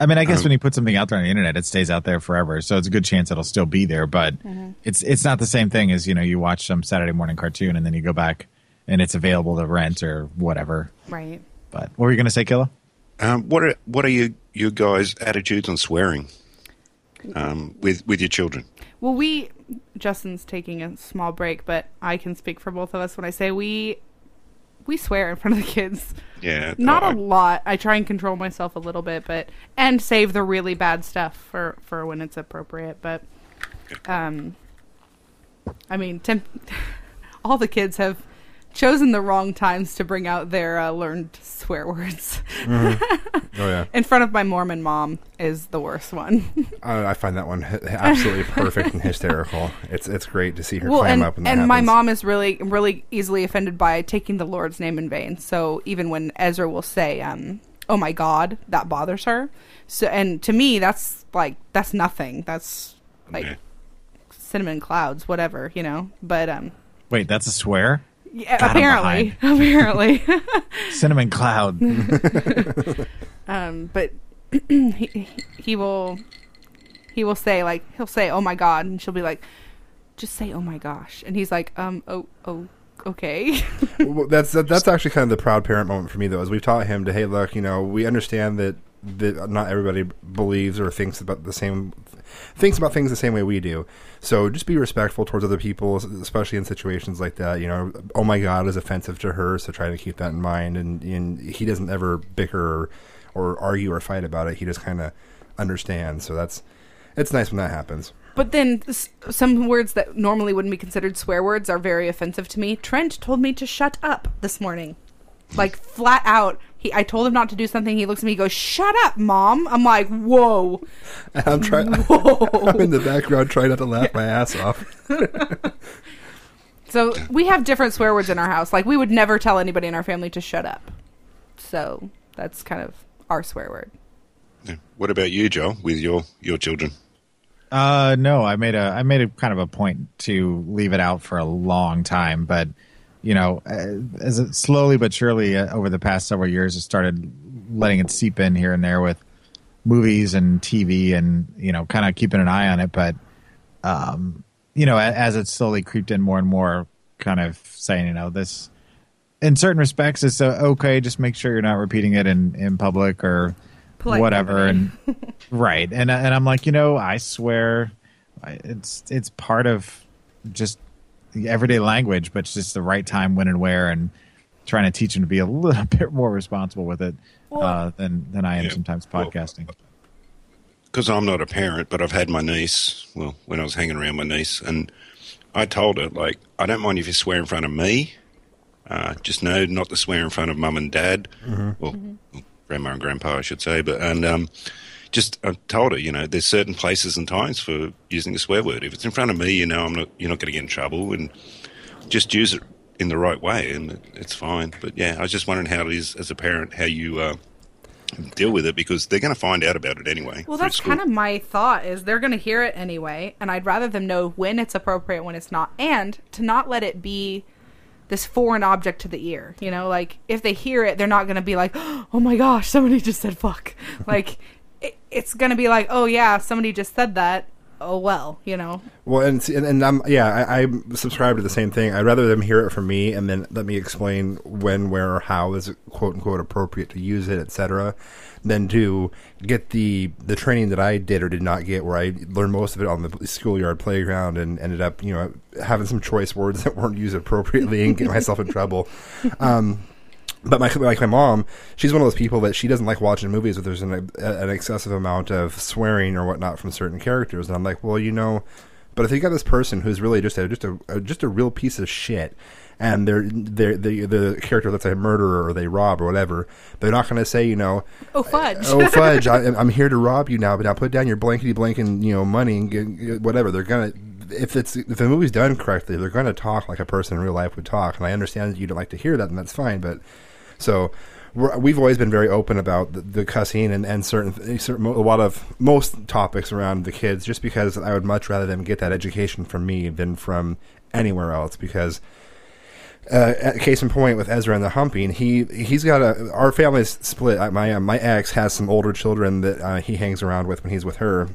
I mean, I guess Um, when you put something out there on the internet, it stays out there forever. So it's a good chance it'll still be there. But it's it's not the same thing as you know you watch some Saturday morning cartoon and then you go back and it's available to rent or whatever. right. But what were you going to say, Killa? Um, what are what are your your guys' attitudes on swearing um, with with your children? Well, we Justin's taking a small break, but I can speak for both of us when I say we we swear in front of the kids. Yeah, Not I- a lot. I try and control myself a little bit, but and save the really bad stuff for for when it's appropriate. But um, I mean, temp- *laughs* all the kids have chosen the wrong times to bring out their uh, learned swear words. Oh yeah, *laughs* in front of my Mormon mom is the worst one. *laughs* I, I find that one absolutely perfect and hysterical. It's it's great to see her well, clam and, up when that and my mom is really really easily offended by taking the Lord's name in vain. So even when Ezra will say, um, "Oh my God," that bothers her. So and to me, that's like that's nothing. That's like Yeah. cinnamon clouds, whatever, you know. But um, Wait, that's a swear. Yeah, God, I'm apparently, *laughs* apparently. *laughs* Cinnamon cloud. *laughs* um, but *clears throat* he he will he will say like he'll say oh my god and she'll be like just say oh my gosh and he's like um oh oh okay Well, that's that, that's actually kind of the proud parent moment for me, though, as we've taught him to, hey, look, you know, we understand that that not everybody believes or thinks about the same thinks about things the same way we do. So just be respectful towards other people, especially in situations like that. You know, oh my God is offensive to her, so try to keep that in mind. And, and he doesn't ever bicker or, or argue or fight about it. He just kind of understands. So that's it's nice when that happens. but then s- some words that normally wouldn't be considered swear words are very offensive to me trent told me to shut up this morning like flat out he i told him not to do something he looks at me he goes shut up mom i'm like whoa I'm trying. *laughs* I'm in the background trying not to laugh my ass off. *laughs* So we have different swear words in our house. Like we would never tell anybody in our family to shut up. So that's kind of our swear word. Yeah. What about you, Joe? with your your children? Uh, no, I made a I made a kind of a point to leave it out for a long time, but you know, uh, as it slowly but surely uh, over the past several years, it started letting it seep in here and there with movies and TV, and you know, kind of keeping an eye on it. But um, you know, as it slowly creeped in more and more, kind of saying, you know, this in certain respects, it's uh, okay. Just make sure you're not repeating it in in public or Polite whatever. And *laughs* right, and and I'm like, you know, I swear, it's it's part of just everyday language, but it's just the right time, when and where, and trying to teach them to be a *laughs* little bit more responsible with it uh, than than I am Yeah. sometimes podcasting. because I'm not a parent, but I've had my niece. Well, when I was hanging around my niece, and I told her like, I don't mind if you swear in front of me. Uh, just know not to swear in front of mum and dad, well, well, grandma and grandpa, I should say. But and um, just I told her, you know, there's certain places and times for using a swear word. If it's in front of me, you know, I'm not, you're not going to get in trouble, and just use it in the right way, and it's fine. But yeah, I was just wondering how it is as a parent, how you uh, deal with it, because they're going to find out about it anyway. Well, that's kind of my thought is they're going to hear it anyway, and I'd rather them know when it's appropriate, when it's not, and to not let it be this foreign object to the ear. You know, like if they hear it, they're not going to be like, *gasps* "Oh my gosh, somebody just said fuck." like it, it's going to be like, "Oh yeah, somebody just said that." oh well, you know. Well, and and, and I'm yeah, I, I subscribe to the same thing. I'd rather them hear it from me and then let me explain when, where, or how is it quote unquote appropriate to use it, etc. Than to get the the training that I did or did not get, where I learned most of it on the schoolyard playground and ended up you know having some choice words *laughs* that weren't used appropriately and getting myself in trouble. *laughs* Um, but my like my mom, she's one of those people that she doesn't like watching movies where there's an, an excessive amount of swearing or whatnot from certain characters, and I'm like, well, you know, but if you got this person who's really just a just a, just a real piece of shit, and they're they're the the character that's a murderer or they rob or whatever, they're not going to say, you know, Oh fudge. oh *laughs* fudge, I, I'm here to rob you now, but now put down your blankety blank and you know money and get, whatever. They're gonna if it's if the movie's done correctly, they're gonna talk like a person in real life would talk, and I understand that you don't like to hear that, and that's fine, but so we're, we've always been very open about the, the cussing and, and certain, certain a lot of most topics around the kids, just because I would much rather them get that education from me than from anywhere else. Because uh, case in point with Ezra and the humping, he he's got a our family's split. My uh, my ex has some older children that uh, he hangs around with when he's with her.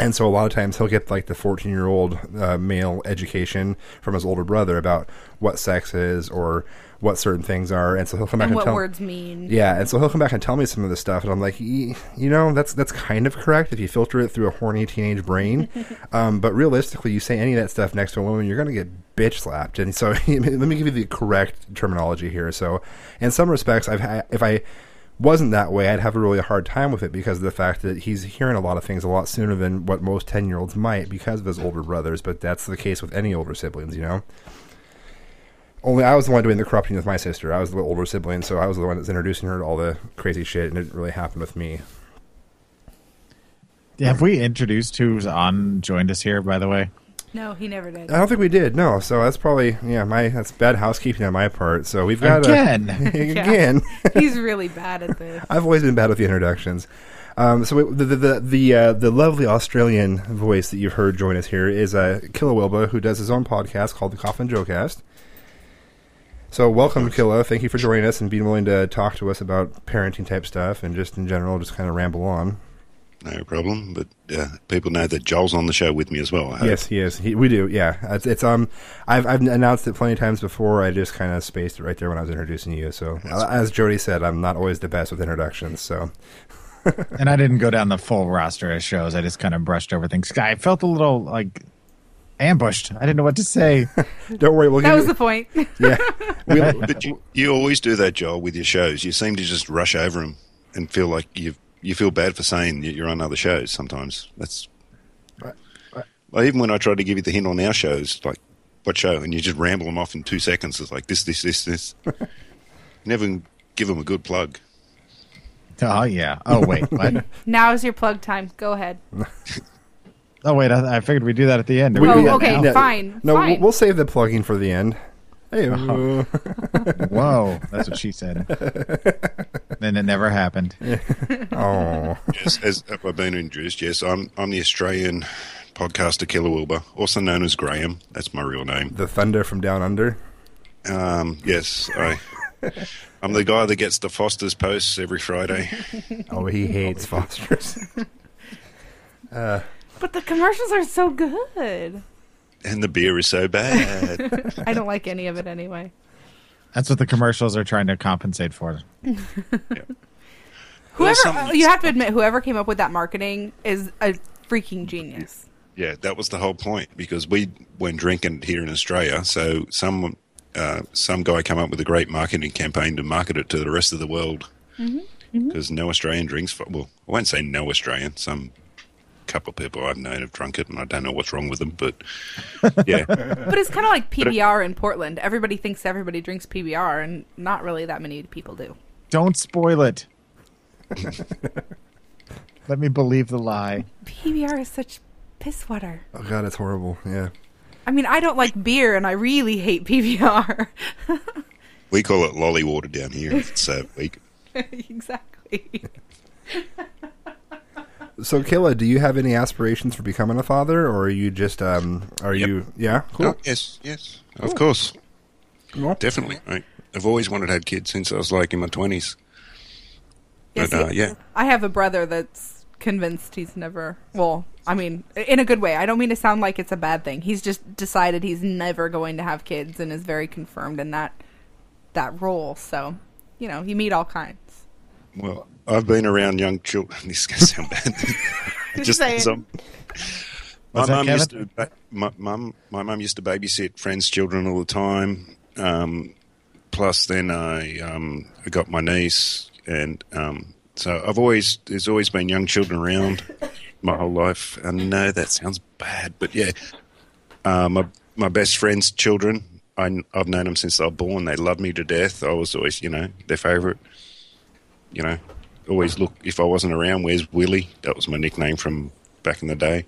And so a lot of times he'll get like the 14 year old uh, male education from his older brother about what sex is or what certain things are. And so he'll come back and and, what tell words mean. yeah, and so he'll come back and tell me some of this stuff, and I'm like, "Ye- you know, that's that's kind of correct if you filter it through a horny teenage brain. *laughs* um, but realistically, you say any of that stuff next to a woman, you're going to get bitch slapped. And so, *laughs* let me give you the correct terminology here. So, in some respects, I've ha- if I wasn't that way, I'd have a really hard time with it because of the fact that he's hearing a lot of things a lot sooner than what most ten year olds might because of his older brothers. But that's the case with any older siblings, you know. Only I was the one doing the corrupting with my sister. I was the older sibling, so I was the one that's introducing her to all the crazy shit, and it really happened with me. Have we introduced who's on joined us here? By the way, No, he never did. I don't think we did. No, so that's probably yeah, my that's bad housekeeping on my part. So we've got Again. a, again. *laughs* *laughs* *laughs* He's really bad at this. I've always been bad with the introductions. Um, so we, the the the the, uh, the lovely Australian voice that you've heard join us here is uh, Killa Wilba, who does his own podcast called the Coffin Joe Cast. So welcome, Killa. Thank you for joining us and being willing to talk to us about parenting type stuff and just in general, just kind of ramble on. No problem. But uh, people know that Joel's on the show with me as well. I. Yes, he is. He, we do. Yeah, it's, it's um. I've I've announced it plenty of times before. I just kind of spaced it right there when I was introducing you. So That's as Jody said, I'm not always the best with introductions. So *laughs* and I didn't go down the full roster of shows. I just kind of brushed over things. I felt a little like ambushed. I didn't know what to say. *laughs* don't worry. We'll That give was you, the point. *laughs* yeah. *laughs* We, But you, you always do that, Joel, with your shows. You seem to just rush over them and feel like you you feel bad for saying that you're on other shows. Sometimes that's. Well, even when I try to give you the hint on our shows, like what show, and you just ramble them off in two seconds. It's like this, this, this, this. Never give them a good plug. oh yeah. Oh wait. What? now is your plug time. Go ahead. Oh wait. I, I figured we'd do that at the end. we- Oh, we- okay, no, fine, No, fine. We'll, we'll save the plugging for the end. Hey, Uh-huh. *laughs* Whoa, that's what she said. *laughs* then it never happened. *laughs* oh, Yes, as I've been introduced, yes, I'm I'm the Australian podcaster Killa Wilbur, also known as Graham. That's my real name. the thunder from down under. Um, yes, I. I'm the guy that gets the Foster's posts every Friday. Oh, he hates Foster's. But the commercials are so good. and the beer is so bad. *laughs* I don't like any of it anyway. That's what the commercials are trying to compensate for. *laughs* Whoever some- uh, you have to admit, whoever came up with that marketing is a freaking genius. yeah, that was the whole point because we went drinking here in Australia. So some uh, some guy came up with a great marketing campaign to market it to the rest of the world because no Australian drinks. fo- Well, I won't say no Australian. Some couple of people I've known have drunk it, and I don't know what's wrong with them. But *laughs* yeah, But it's kind of like PBR in Portland. Everybody thinks everybody drinks PBR, and not really that many people do. Don't spoil it. *laughs* Let me believe the lie. PBR is such piss water. Oh God, it's horrible. Yeah. I mean, I don't like beer, and I really hate PBR. *laughs* we call it lolly water down here. It's so weak. exactly. So, Killa, do you have any aspirations for becoming a father, or are you just um? Are Yep. you? Yeah. Cool. Oh, yes, yes, of course, Well, definitely. I, I've always wanted to have kids since I was like in my twenties. Yeah, But see, uh, yeah, I have a brother that's convinced he's never. Well, I mean, in a good way. I don't mean to sound like it's a bad thing. He's just decided he's never going to have kids and is very confirmed in that that role. So, you know, you meet all kinds. Well, I've been around young children. *laughs* This is going to sound bad. *laughs* Just saying. some- My mum used to my mum my mum used to babysit friends' children all the time. Um, plus, then I um, I got my niece, and um, so I've always there's always been young children around my whole life. I know that sounds bad, but yeah, uh, my my best friends' children. I, I've known them since they were born. They love me to death. I was always, you know, their favourite. You know, always look if I wasn't around. Where's Willie? That was my nickname from back in the day.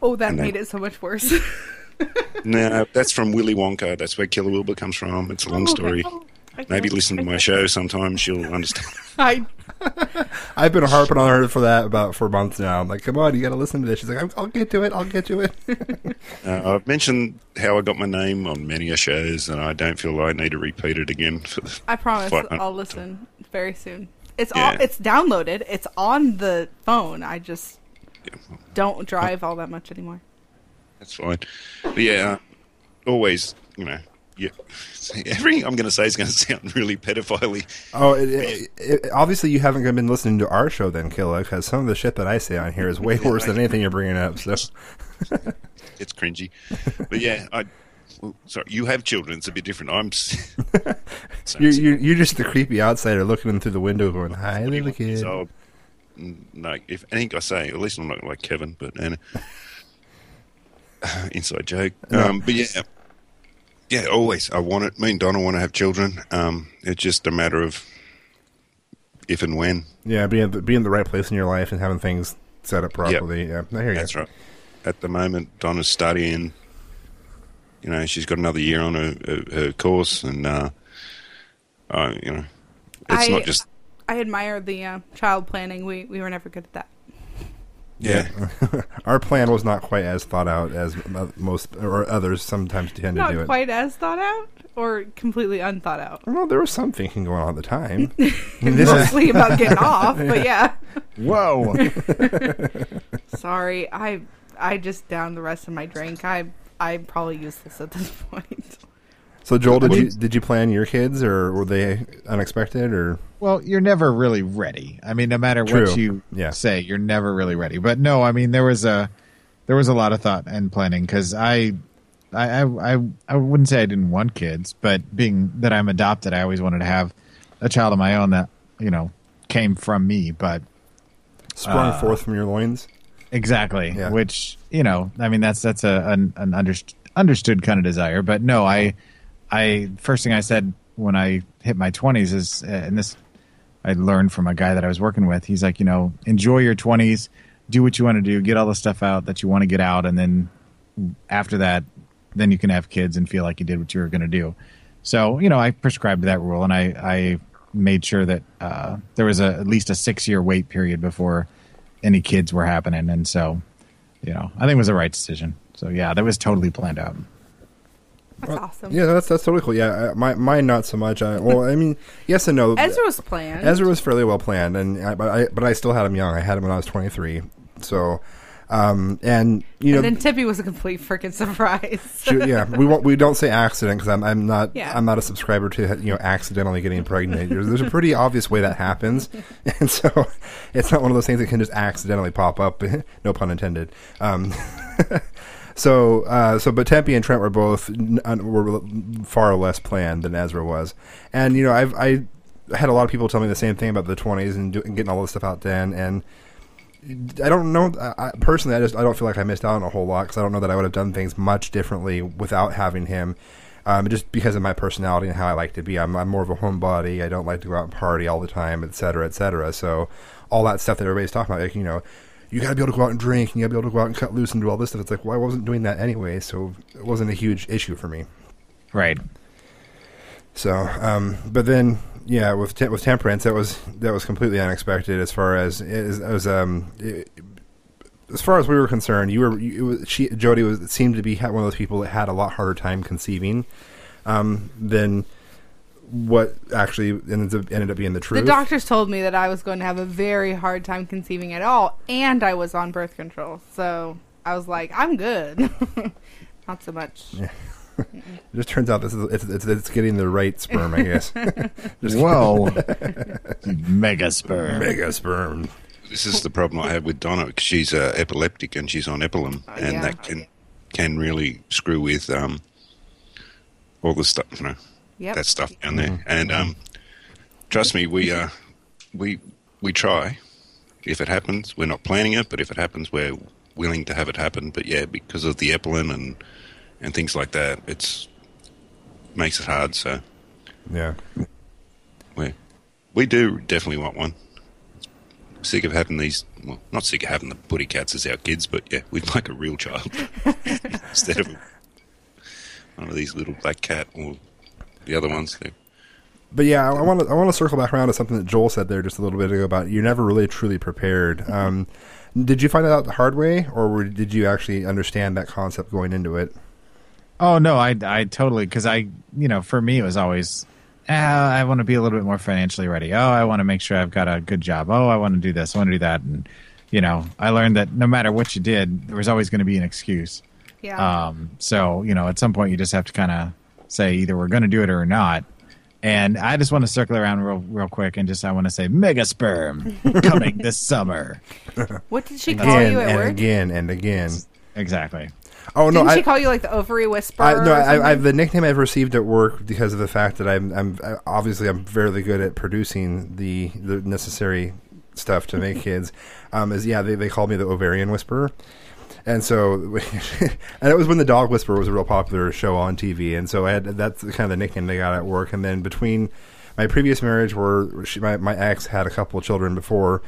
Oh, that then- made it so much worse. *laughs* No, that's from Willy Wonka. That's where Killa Wilbur comes from. It's a long story. I Maybe listen to my show sometime. She'll understand. *laughs* I *laughs* I've been harping on her for that about for months now. I'm like, come on, you got to listen to this. She's like, I'll, I'll get to it. I'll get to it. Uh, I've mentioned how I got my name on many a shows, and I don't feel like I need to repeat it again. For the, I promise Fine. I'll listen very soon. It's Yeah. all it's downloaded. It's on the phone. I just don't drive all that much anymore. That's fine. But yeah, always, you know, yeah. *laughs* Everything I'm going to say is going *laughs* to sound really pedophile Oh, it, it, it, obviously you haven't been listening to our show then, Killa, because some of the shit that I say on here is way *laughs* worse than anything you're bringing up. So, It's cringy. But yeah, I. Well, sorry, you have children. It's a bit different. I'm. *laughs* you're, you're you're just the creepy outsider looking in through the window, going, "Hi, little kid." old. Mm, No, if anything I say, at least I'm not like Kevin, but and, *sighs* inside joke. Um, but yeah, yeah, always. I want it. Me and Donna want to have children. Um, it's just a matter of if and when. Yeah, being the, being in the right place in your life and having things set up properly. Yeah, I hear you. That's right. At the moment, Donna's studying. You know, she's got another year on her, her, her course, and uh, uh, you know, it's I- not just I admire the uh, child planning. We we were never good at that. yeah. *laughs* Our plan was not quite as thought out as most or others sometimes tend to do Not it. quite as thought out, or completely unthought out. Well, there was some thinking going on at the time. And this *laughs* is Mostly about getting *laughs* off, but yeah. Whoa. Sorry, I I just downed the rest of my drink. I I'm probably useless at this *laughs* point. so. Joel, did you did you plan your kids, or were they unexpected, or Well, you're never really ready. I mean, no matter True. what you Yeah. say, you're never really ready. But no, I mean, there was a there was a lot of thought and planning because I, I, I, I, I wouldn't say I didn't want kids, but being that I'm adopted, I always wanted to have a child of my own that you know came from me. But sprung Uh, forth from your loins? Exactly. Yeah. Which you know, I mean, that's that's a an, an underst- understood kind of desire. But no, I, I first thing I said when I hit my twenties is, uh, and this I learned from a guy that I was working with. He's like, you know, enjoy your twenties, do what you want to do, get all the stuff out that you want to get out, and then after that, then you can have kids and feel like you did what you were going to do. So you know, I prescribed that rule, and I I made sure that uh, there was a, at least a six year wait period before any kids were happening, and so you know, I think it was the right decision. So yeah, that was totally planned out. That's awesome. Yeah, that's that's totally cool. Yeah, I, my mine not so much. I, well, I mean, yes and no. Ezra was planned. Ezra was fairly well planned, and I, but I but I still had him young. I had him when I was twenty three. So, um, and you know, and then Tippy was a complete freaking surprise. *laughs* Ju- yeah, we won't. We don't say accident because I'm, I'm not. Yeah. I'm not a subscriber to you know accidentally getting pregnant. There's, there's a pretty obvious way that happens, *laughs* and so it's not one of those things that can just accidentally pop up. *laughs* no pun intended. Um, so, uh, so, but Tempe and Trent were both n- were far less planned than Ezra was, and you know, I've I had a lot of people tell me the same thing about the 20s and, do, and getting all this stuff out then, and I don't know. I, I- personally, I just I don't feel like I missed out on a whole lot because I don't know that I would have done things much differently without having him. Um, just because of my personality and how I like to be, I'm, I'm more of a homebody. I don't like to go out and party all the time, et cetera, et cetera. So all that stuff that everybody's talking about, like you know, you got to be able to go out and drink, and you got to be able to go out and cut loose and do all this stuff. It's like, well, I wasn't doing that anyway, so it wasn't a huge issue for me. Right. So, um, but then, yeah, with te- with temperance, that was that was completely unexpected as far as as, as um. It, as far as we were concerned, you were you, it was, she Jody was seemed to be one of those people that had a lot harder time conceiving um, than what actually ended up, ended up being the truth. The doctors told me that I was going to have a very hard time conceiving at all, and I was on birth control. So I was like, I'm good. *laughs* Not so much. It just turns out this is it's, it's, it's getting the right sperm, I guess. *laughs* Just Whoa. *laughs* Mega sperm. mega sperm. This is the problem I have with Donna. 'cause She's uh, epileptic and she's on Epilim, Oh, and yeah. that can can really screw with um, all the stuff, you know, Yep. that stuff down there. And um, trust me, we uh, we we try. If it happens, we're not planning it, but if it happens, we're willing to have it happen. But yeah, because of the Epilim and and things like that, it's makes it hard. So Yeah. we we do definitely want one. Sick of having these. Well, not sick of having the putty cats as our kids, but yeah, we'd like a real child *laughs* instead of one of these little black cat or the other ones. They, But yeah, I want to I want to circle back around to something that Joel said there just a little bit ago about you're never really truly prepared. Um, did you find that out the hard way, or did you actually understand that concept going into it? Oh no, I I totally because I you know for me it was always ah, I want to be a little bit more financially ready. Oh, I want to make sure I've got a good job. Oh, I want to do this. I want to do that. And you know, I learned that no matter what you did, there was always going to be an excuse. Yeah. Um, so you know, at some point you just have to kind of say either we're going to do it or not. And I just want to circle around real real quick and just I want to say mega sperm *laughs* coming this summer. what did she call Again you at and work? again and again. Exactly. Oh no, Didn't I, she call you like the ovary whisperer? I, no, I, I, the nickname I've received at work because of the fact that I'm, I'm obviously I'm fairly good at producing the the necessary stuff to make *laughs* kids. Um, is yeah, they they called me the ovarian whisperer, and so *laughs* and it was when the dog whisperer was a real popular show on TV, and so I had that's kind of the nickname they got at work. And then between my previous marriage, where she, my my ex had a couple of children before,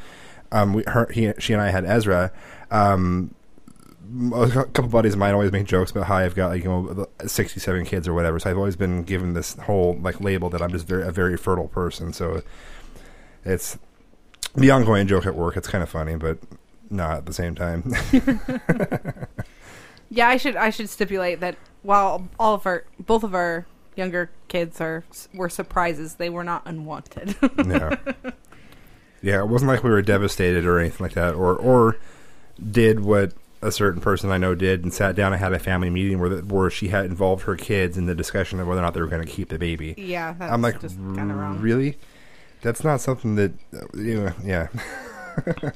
um, we her he she and I had Ezra. Um, a couple buddies of mine always make jokes about how I've got like you know sixty seven kids or whatever. So I've always been given this whole like label that I'm just very a very fertile person. So it's the ongoing joke at work. It's kind of funny, but not at the same time. *laughs* Yeah, I should I should stipulate that while all of our both of our younger kids are were surprises, they were not unwanted. *laughs* yeah, yeah. It wasn't like we were devastated or anything like that, or or did what a certain person I know did and sat down and had a family meeting where the, where she had involved her kids in the discussion of whether or not they were going to keep the baby. yeah, that's I'm like, just kind of wrong. really? That's not something that, you know, yeah. *laughs*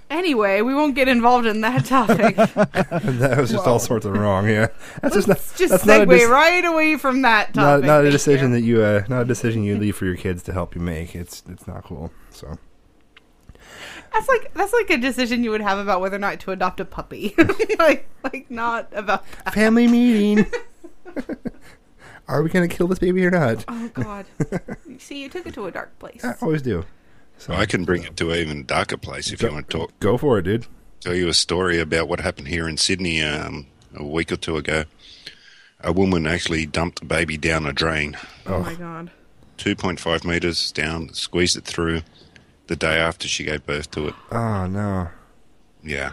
Anyway, we won't get involved in that topic. *laughs* that was just all sorts of wrong. Yeah, that's just not. Just that's segue not dec- right away from that not, topic. not a decision you. that you, uh, not a decision you leave for your kids to help you make. It's it's not cool. So That's like that's like a decision you would have about whether or not to adopt a puppy. *laughs* like like not about. family meeting. *laughs* Are we going to kill this baby or not? Oh God. *laughs* See, you took it to a dark place. I always do. So I can bring it to an even darker place if you want to talk. go for it, dude. Tell you a story about what happened here in Sydney um, a week or two ago. A woman actually dumped a baby down a drain, Oh my God. 2.5 meters down, squeezed it through the day after she gave birth to it. Oh no. Yeah.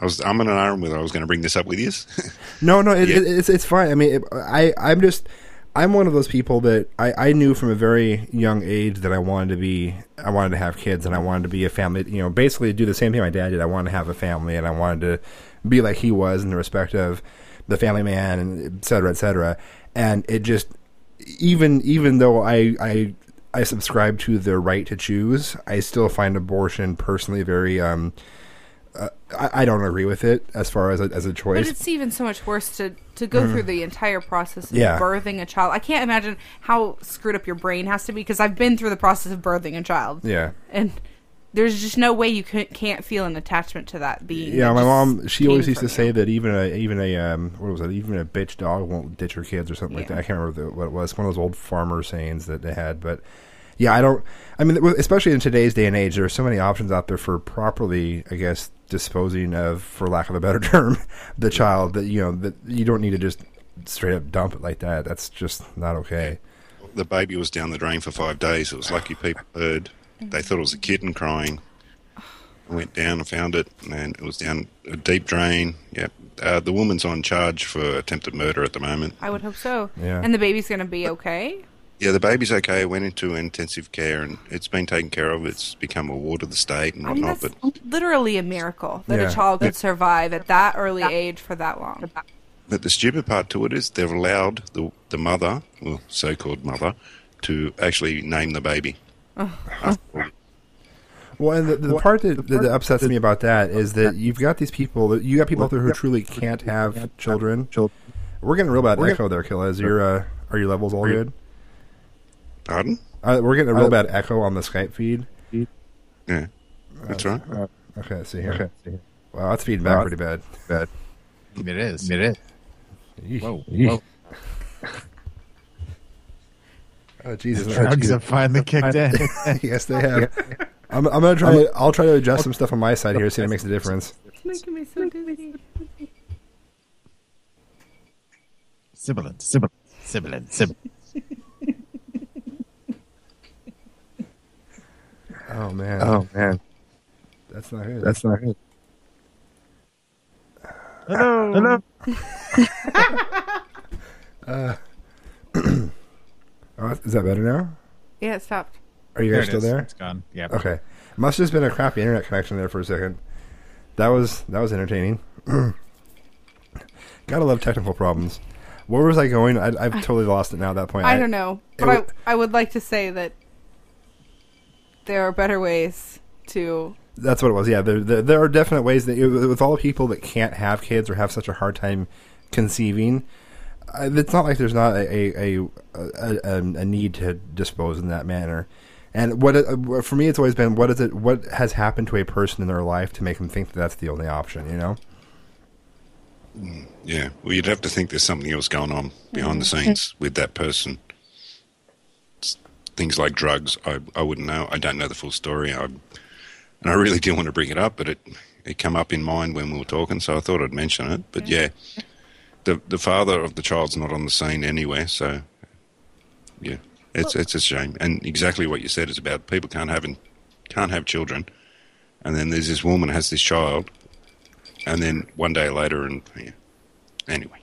I, was I'm in an iron whether I was going to bring this up with you. *laughs* No, no, it, Yeah. it, it's it's fine. I mean, it, I I'm just I'm one of those people that I I knew from a very young age that I wanted to be I wanted to have kids and I wanted to be a family. You know, basically do the same thing my dad did. I wanted to have a family and I wanted to be like he was in the respect of the family man and et cetera, et cetera. And it just even even though I I I subscribe to the right to choose, I still find abortion personally very um. Uh, I, I don't agree with it as far as a, as a choice. But it's even so much worse to to go through the entire process of Mm-hmm. Yeah. birthing a child. I can't imagine how screwed up your brain has to be because I've been through the process of birthing a child, yeah. and there's just no way you can, can't feel an attachment to that being. Yeah, my mom. She always used to say that even a even a um what was it? Even a bitch dog won't ditch her kids or something like that. I can't remember the, what it was. One of those old farmer sayings that they had. But yeah, I don't. I mean, especially in today's day and age, there are so many options out there for properly, I guess, disposing of, for lack of a better *laughs* term, the child that you know that you don't need to just straight up dump it like that. That's just not okay. the baby was down the drain for five days. It was lucky people heard. They thought it was a kitten crying. I went down and found it, and it was down a deep drain. Yep. Uh, the woman's on charge for attempted murder at the moment. I would hope so. Yeah. And the baby's gonna be okay. Yeah, the baby's okay. It went into intensive care and it's been taken care of. It's become a ward of the state and I mean, whatnot. that's But literally a miracle that Yeah. a child could survive at that early age for that long. but the stupid part to it is they've allowed the the mother, well, so-called mother, to actually name the baby. *laughs* Well, and the, the part that, that upsets me about that is that you've got these people that you got people out there who truly can't have children. We're getting real bad echo there, Killa. Is your uh, are your levels all good? Pardon? Uh, we're getting a real bad echo on the Skype feed. Yeah, that's right. Okay, let's see here. Wow, that's feeding back pretty bad. Bad. It is. It is. Whoa. Whoa. *laughs* Oh Jesus! The Drugs have finally kicked in. *laughs* yes, they have. I'm, I'm gonna try. I'll try to adjust some stuff on my side here, see if it makes a difference. It's making me so dizzy. Sibilant. Sibilant. Sibilant. Sibilant. Oh man. Oh man, that's not good. that's not good. Hello. *laughs* Uh, *clears throat* oh, is that better now? Yeah, it stopped. Are you There guys it still is. there? It's gone. Yeah. Okay. Must have just been a crappy internet connection there for a second. That was that was entertaining. *clears throat* Gotta love technical problems. Where was I going? I, I've totally lost it now. At that point, I don't know, but it I, I would like to say that there are better ways to. That's what it was. Yeah, there, there, there are definite ways that with all the people that can't have kids or have such a hard time conceiving, uh, it's not like there's not a a, a, a, a a need to dispose in that manner. And what it, uh, for me, it's always been what is it? What has happened to a person in their life to make them think that that's the only option? You know? Yeah, well, you'd have to think there's something else going on behind the scenes with that person. Things like drugs, I, I wouldn't know. I don't know the full story. I, and I really *laughs* didn't want to bring it up, but it it came up in mind when we were talking, so I thought I'd mention it. But yeah, the the father of the child's not on the scene anywhere, so yeah, it's it's a shame. And exactly what you said is about people can't have can't have children, and then there's this woman has this child, and then one day later, and yeah. anyway,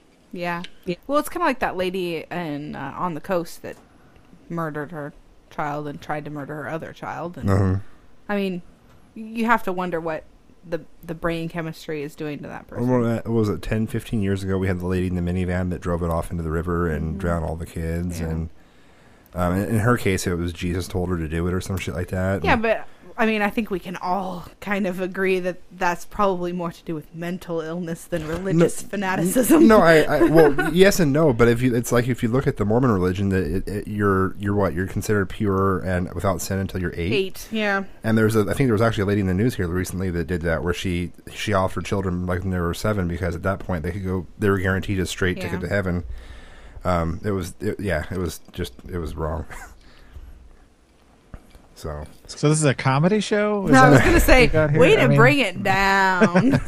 Yeah. Well, it's kind of like that lady in uh, on the coast that murdered her child and tried to murder her other child. And Uh-huh. I mean, you have to wonder what the the brain chemistry is doing to that person. What was it 10, 15 years ago? We had the lady in the minivan that drove it off into the river and drowned all the kids. Yeah. And um, in her case, it was Jesus told her to do it or some shit like that. Yeah, but I mean, I think we can all kind of agree that that's probably more to do with mental illness than religious fanaticism. no, I, I well, *laughs* yes and no, but if you, it's like if you look at the Mormon religion, that you're you're what you're considered pure and without sin until you're eight. Eight, yeah. And there's a, I think there was actually a lady in the news here recently that did that, where she she offered children like when they were seven because at that point they could go, they were guaranteed a straight Yeah. ticket to heaven. Um, it was, it, yeah, it was just, it was wrong. *laughs* so So this is a comedy show? Is No, I was gonna say, we got way to I mean, bring it down.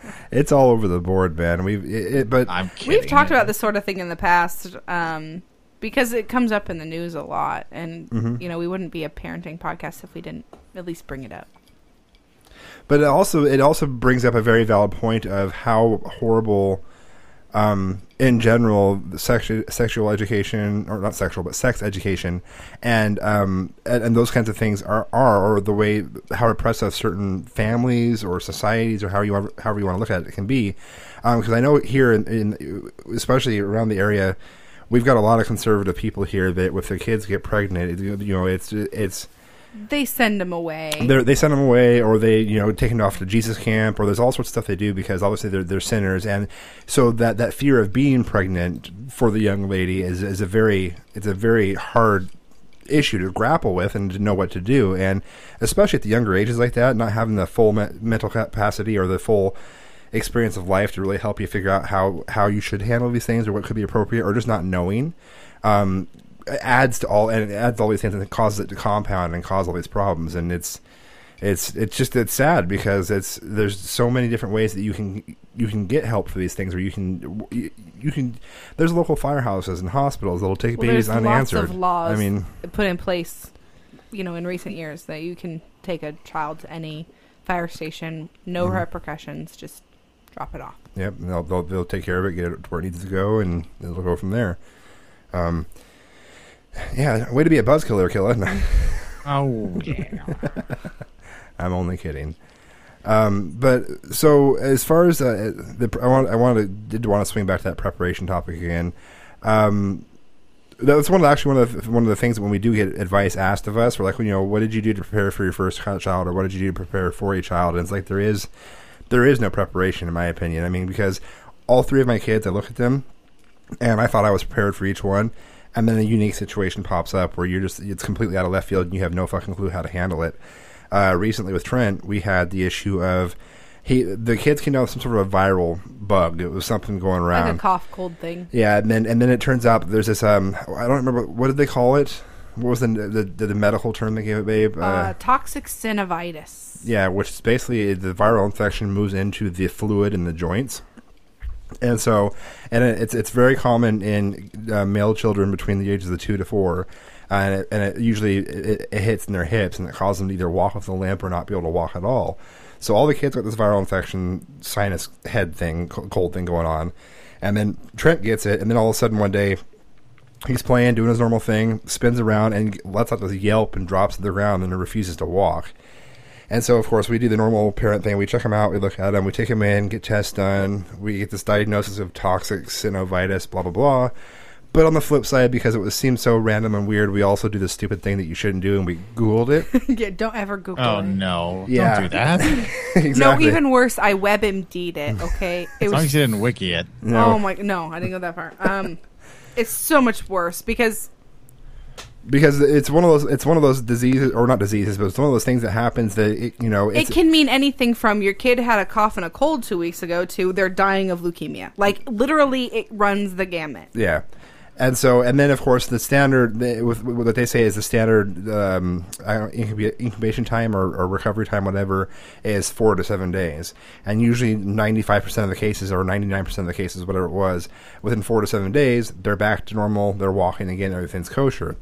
*laughs* it's all over the board, man. We've, it, it, but I'm kidding. We've talked about this sort of thing in the past um, because it comes up in the news a lot, and Mm-hmm. you know we wouldn't be a parenting podcast if we didn't at least bring it up. But it also it also brings up a very valid point of how horrible, um, in general, the sexual education or not sexual but sex education, and um and, and those kinds of things are are or the way how oppressive certain families or societies or however you want, however you want to look at it can be, because I know here in, in especially around the area. We've got a lot of conservative people here that, if their kids get pregnant, it- you know, it's it's They send them away. they they send them away or they you know take them off to Jesus camp or there's all sorts of stuff they do because obviously they're they're sinners and so that that fear of being pregnant for the young lady is is a very it's a very hard issue to grapple with and to know what to do and especially at the younger ages like that not having the full me- mental capacity or the full experience of life to really help you figure out how how you should handle these things or what could be appropriate or just not knowing um, adds to all and it adds all these things and it causes it to compound and cause all these problems and it's it's it's just it's sad because it's there's so many different ways that you can you can get help for these things or you can you, you can there's local firehouses and hospitals that'll take well, babies there's unanswered lots of laws i mean put in place, you know, in recent years that you can take a child to any fire station, no Mm-hmm. repercussions, just drop it off. Yep, and they'll, they'll they'll take care of it, get it to where it needs to go, and it'll go from there. Um, Yeah, way to be a buzzkiller, killer. No. *laughs* Oh yeah. I'm only kidding. Um, but so as far as uh, the, I want, I wanted did want to swing back to that preparation topic again. Um, that's one of the, actually one of the, one of the things that when we do get advice asked of us, we're like, you know, what did you do to prepare for your first child, or what did you do to prepare for a child? And it's like there is there is no preparation, in my opinion. I mean, because all three of my kids, I look at them, and I thought I was prepared for each one, and then a unique situation pops up where you're just it's completely out of left field and you have no fucking clue how to handle it. Uh, recently with Trent, we had the issue of he the kids came down with some sort of a viral bug. It was something going around, Like a cough cold thing. yeah, and then and then it turns out there's this um I don't remember what did they call it. What was the the, the, the medical term they gave it, babe? Uh, toxic synovitis. Yeah, which is basically the viral infection moves into the fluid in the joints. And so, and it's it's very common in uh, male children between the ages of two to four, uh, and it, and it usually it, it hits in their hips and it causes them to either walk with the limp or not be able to walk at all. So all the kids got this viral infection, sinus head thing, cold thing going on, and then Trent gets it, and then all of a sudden one day he's playing, doing his normal thing, spins around and lets out this yelp and drops to the ground and refuses to walk. And so, of course, we do the normal parent thing. We check him out, we look at him, we take him in, get tests done. We get this diagnosis of toxic synovitis, blah, blah, blah. But on the flip side, because it was seemed so random and weird, we also do the stupid thing that you shouldn't do, and we Googled it. *laughs* yeah, don't ever Google Oh it. no! Yeah. Don't do that. *laughs* *laughs* exactly. No, even worse, I WebMD'd it. Okay, it long as was. you didn't wiki it. No. Oh my! No, I didn't go that far. Um, it's so much worse because because it's one of those it's one of those diseases or not diseases but it's one of those things that happens that it, you know it can mean anything from your kid had a cough and a cold two weeks ago to they're dying of leukemia. Like literally, it runs the gamut. yeah and so and then of course the standard the, with, with what they say is the standard um, I don't, incuba- incubation time or, or recovery time whatever is four to seven days and usually 95% of the cases or 99% of the cases whatever it was within four to seven days they're back to normal they're walking again everything's kosher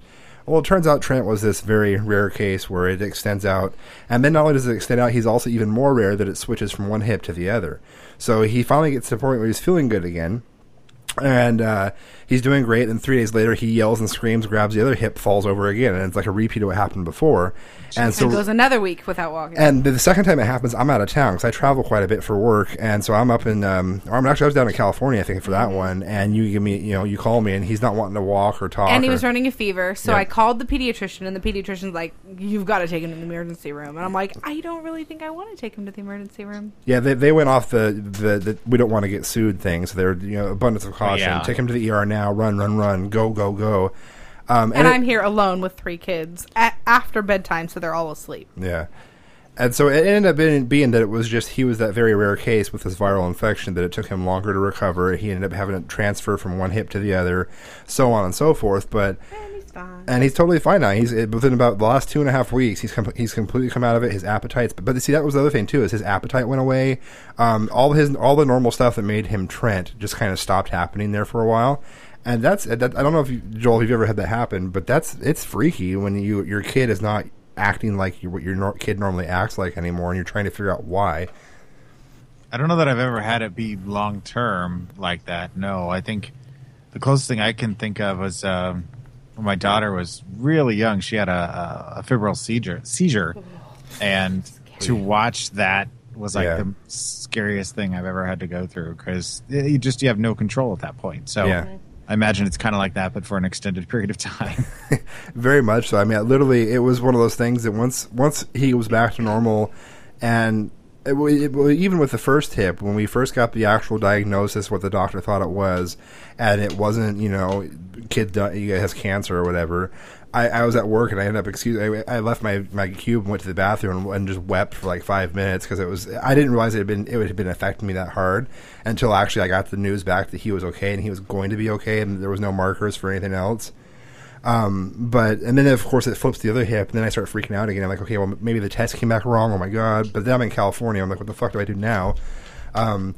Well, it turns out Trent was this very rare case where it extends out, and then not only does it extend out, he's also even more rare that it switches from one hip to the other. So he finally gets to the point where he's feeling good again, and uh, he's doing great. And three days later, he yells and screams, grabs the other hip, falls over again, and it's like a repeat of what happened before. And so and goes another week without walking. and the second time it happens, I'm out of town because I travel quite a bit for work, and so I'm up in. Um, or I'm actually I was down in California, I think, for that one. And you give me, you know, you call me, and he's not wanting to walk or talk. and he or- was running a fever, so Yeah. I called the pediatrician, and the pediatrician's like, "You've got to take him to the emergency room." And I'm like, "I don't really think I want to take him to the emergency room." Yeah, they, they went off the, the, the we don't want to get sued thing. So they're you know abundance of caution. yeah. Take him to the ER now. Run, run, run. Go, go, go. Um, And, it- I'm here alone with three kids a- after bedtime, so they're all asleep. Yeah. And so it ended up being, being that it was just he was that very rare case with this viral infection that it took him longer to recover. He ended up having to transfer from one hip to the other, so on and so forth. But And he's fine. and he's totally fine now. He's within about the last two and a half weeks. He's com- he's completely come out of it. His appetites, but, but see that was the other thing too is his appetite went away. Um, all his all the normal stuff that made him Trent just kind of stopped happening there for a while. And that's that, I don't know if you, Joel, if you've ever had that happen, but that's it's freaky when you your kid is not acting like you, what your nor- kid normally acts like anymore, and you're trying to figure out why. I don't know that I've ever had it be long term like that. No, I think the closest thing I can think of was um, when my daughter was really young. She had a, a, a febrile seizure, seizure, and to watch that was like Yeah. the scariest thing I've ever had to go through because you just you have no control at that point. So Yeah. I imagine it's kind of like that, but for an extended *laughs* period of time. *laughs* Very much so. I mean, literally, it was one of those things that once once he was back to normal, and it, it, even with the first hip, when we first got the actual diagnosis, what the doctor thought it was, and it wasn't, you know, kid has cancer or whatever. I, I was at work and I ended up excuse. I, I left my, my cube and went to the bathroom and, just wept for like five minutes because it was. I didn't realize it had been it had been affecting me that hard until actually I got the news back that he was okay and he was going to be okay and there was no markers for anything else. Um, but and then of course it flips the other hip, and then I start freaking out again. I'm like, okay, well maybe the test came back wrong. Oh my god! But then I'm in California. I'm like, what the fuck do I do now? Um,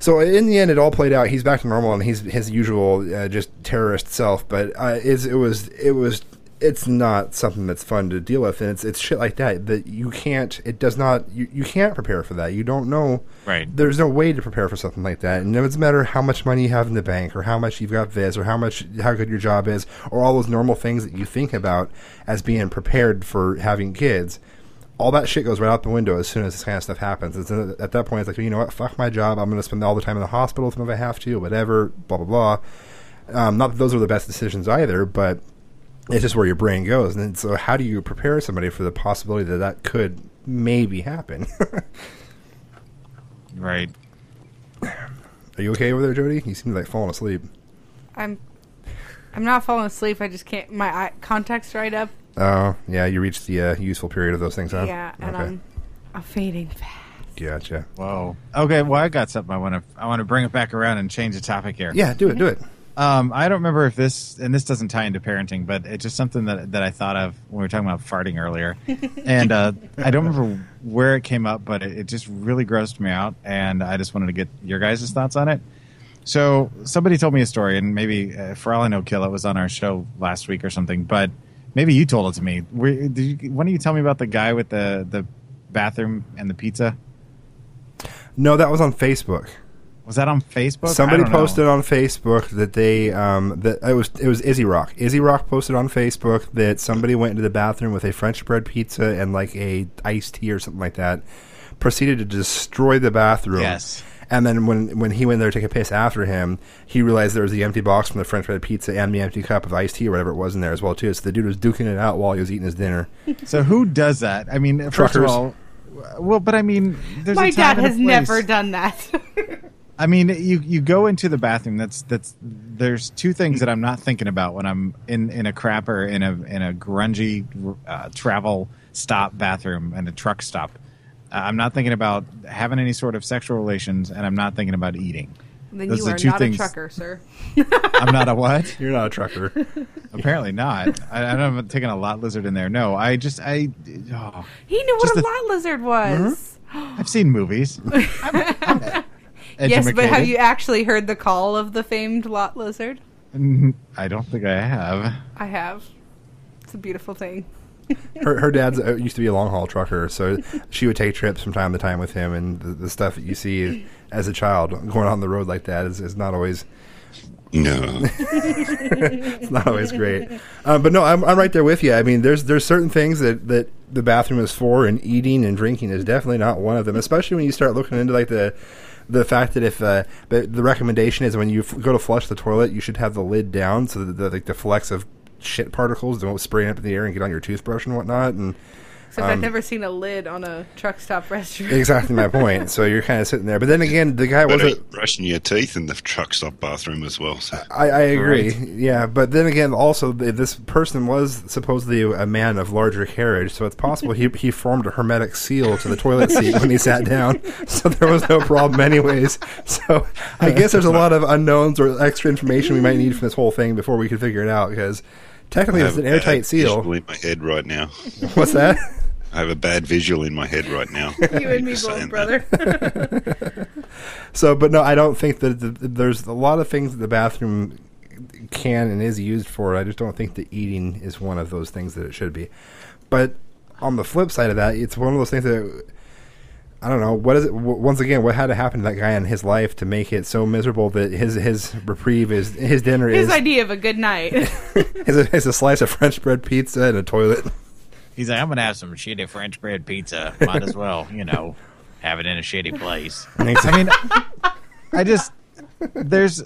so in the end, it all played out. He's back to normal, and he's his usual uh, just terrorist self. But uh, it's, it was it was it's not something that's fun to deal with, and it's it's shit like that that you can't. It does not. You, you can't prepare for that. You don't know. Right. There's no way to prepare for something like that, and it doesn't matter how much money you have in the bank, or how much you've got this, or how much how good your job is, or all those normal things that you think about as being prepared for having kids. All that shit goes right out the window as soon as this kind of stuff happens. It's, at that point, it's like you know what, fuck my job. I'm going to spend all the time in the hospital if I have to, whatever. Blah blah blah. Um, not that those are the best decisions either, but it's just where your brain goes. And so, how do you prepare somebody for the possibility that that could maybe happen? *laughs* Right. Are you okay over there, Jody? You seem like falling asleep. I'm I'm not falling asleep. I just can't. My eye, contacts dried up. Oh, yeah, you reached the uh, useful period of those things, huh? Yeah, and okay. I'm I'm fading fast. Gotcha. Whoa. Okay. Well, I got something I want to I want to bring it back around and change the topic here. Yeah, do it, do it. Um, I don't remember if this, and this doesn't tie into parenting, but it's just something that that I thought of when we were talking about farting earlier, *laughs* and uh, I don't remember where it came up, but it, it just really grossed me out, and I just wanted to get your guys' thoughts on it. So somebody told me a story, and maybe uh, for all I know, Killa was on our show last week or something, but maybe you told it to me. Were, did you, why don't you tell me about the guy with the the bathroom and the pizza? No, that was on Facebook. Was that on Facebook? Somebody don't know. posted on Facebook that they um, that it was it was Izzy Rock. Izzy Rock posted on Facebook that somebody went into the bathroom with a French bread pizza and like a iced tea or something like that. Proceeded to destroy the bathroom. Yes. And then when when he went there to take a piss after him, he realized there was the empty box from the French bread pizza and the empty cup of iced tea or whatever it was in there as well too. So the dude was duking it out while he was eating his dinner. So who does that? I mean, first Truckers. of all, well, but I mean, there's My a time dad and a has never done that. *laughs* I mean, you you go into the bathroom. That's that's. There's two things that I'm not thinking about when I'm in in a crapper in a in a grungy uh, travel stop bathroom and a truck stop. I'm not thinking about having any sort of sexual relations, and I'm not thinking about eating. then Those you are are two not things- a trucker, sir. *laughs* I'm not a what? You're not a trucker. Apparently not. I, I don't have taken a lot lizard in there. No, I just I. Oh, He knew what a the- lot lizard was. I've seen movies. *laughs* I'm, I'm Yes, but have you actually heard the call of the famed lot lizard? Mm, I don't think I have. I have. It's a beautiful thing. *laughs* her, her dad's uh, used to be a long haul trucker, so she would take trips from time to time with him, and the, the stuff that you see as a child going on the road like that is, is not always No. *laughs* it's not always great. Um, but no, I'm, I'm right there with you. I mean, there's there's certain things that, that the bathroom is for, and eating and drinking is definitely not one of them. Especially when you start looking into like the the fact that if uh, the, the recommendation is when you f- go to flush the toilet, you should have the lid down so that the, like the flecks of shit particles don't spray up in the air and get on your toothbrush and whatnot. And Except I've um, never seen a lid on a truck stop restaurant. exactly my point. So you're kind of sitting there. But then again, the guy But wasn't. brushing your teeth in the truck stop bathroom as well. So. I, I agree. Yeah, but then again, also this person was supposedly a man of larger carriage, so it's possible he he formed a hermetic seal to the toilet seat when he sat down, *laughs* so there was no problem anyways. So I guess there's a lot of unknowns or extra information we might need from this whole thing before we can figure it out because technically I it's an airtight seal. visual in my head right now. *laughs* What's that? I have a bad visual in my head right now. *laughs* you and me Just both, brother. So, but no, I don't think that the, there's a lot of things that the bathroom can and is used for. I just don't think that eating is one of those things that it should be. But on the flip side of that, it's one of those things that I don't know. What is it? Once again, what had to happen to that guy in his life to make it so miserable that his his reprieve is his dinner His is his idea of a good night. is a, is a slice of French bread pizza and a toilet. He's like, I'm gonna have some shitty French bread pizza. Might as well, you know, have it in a shitty place. I mean, I just there's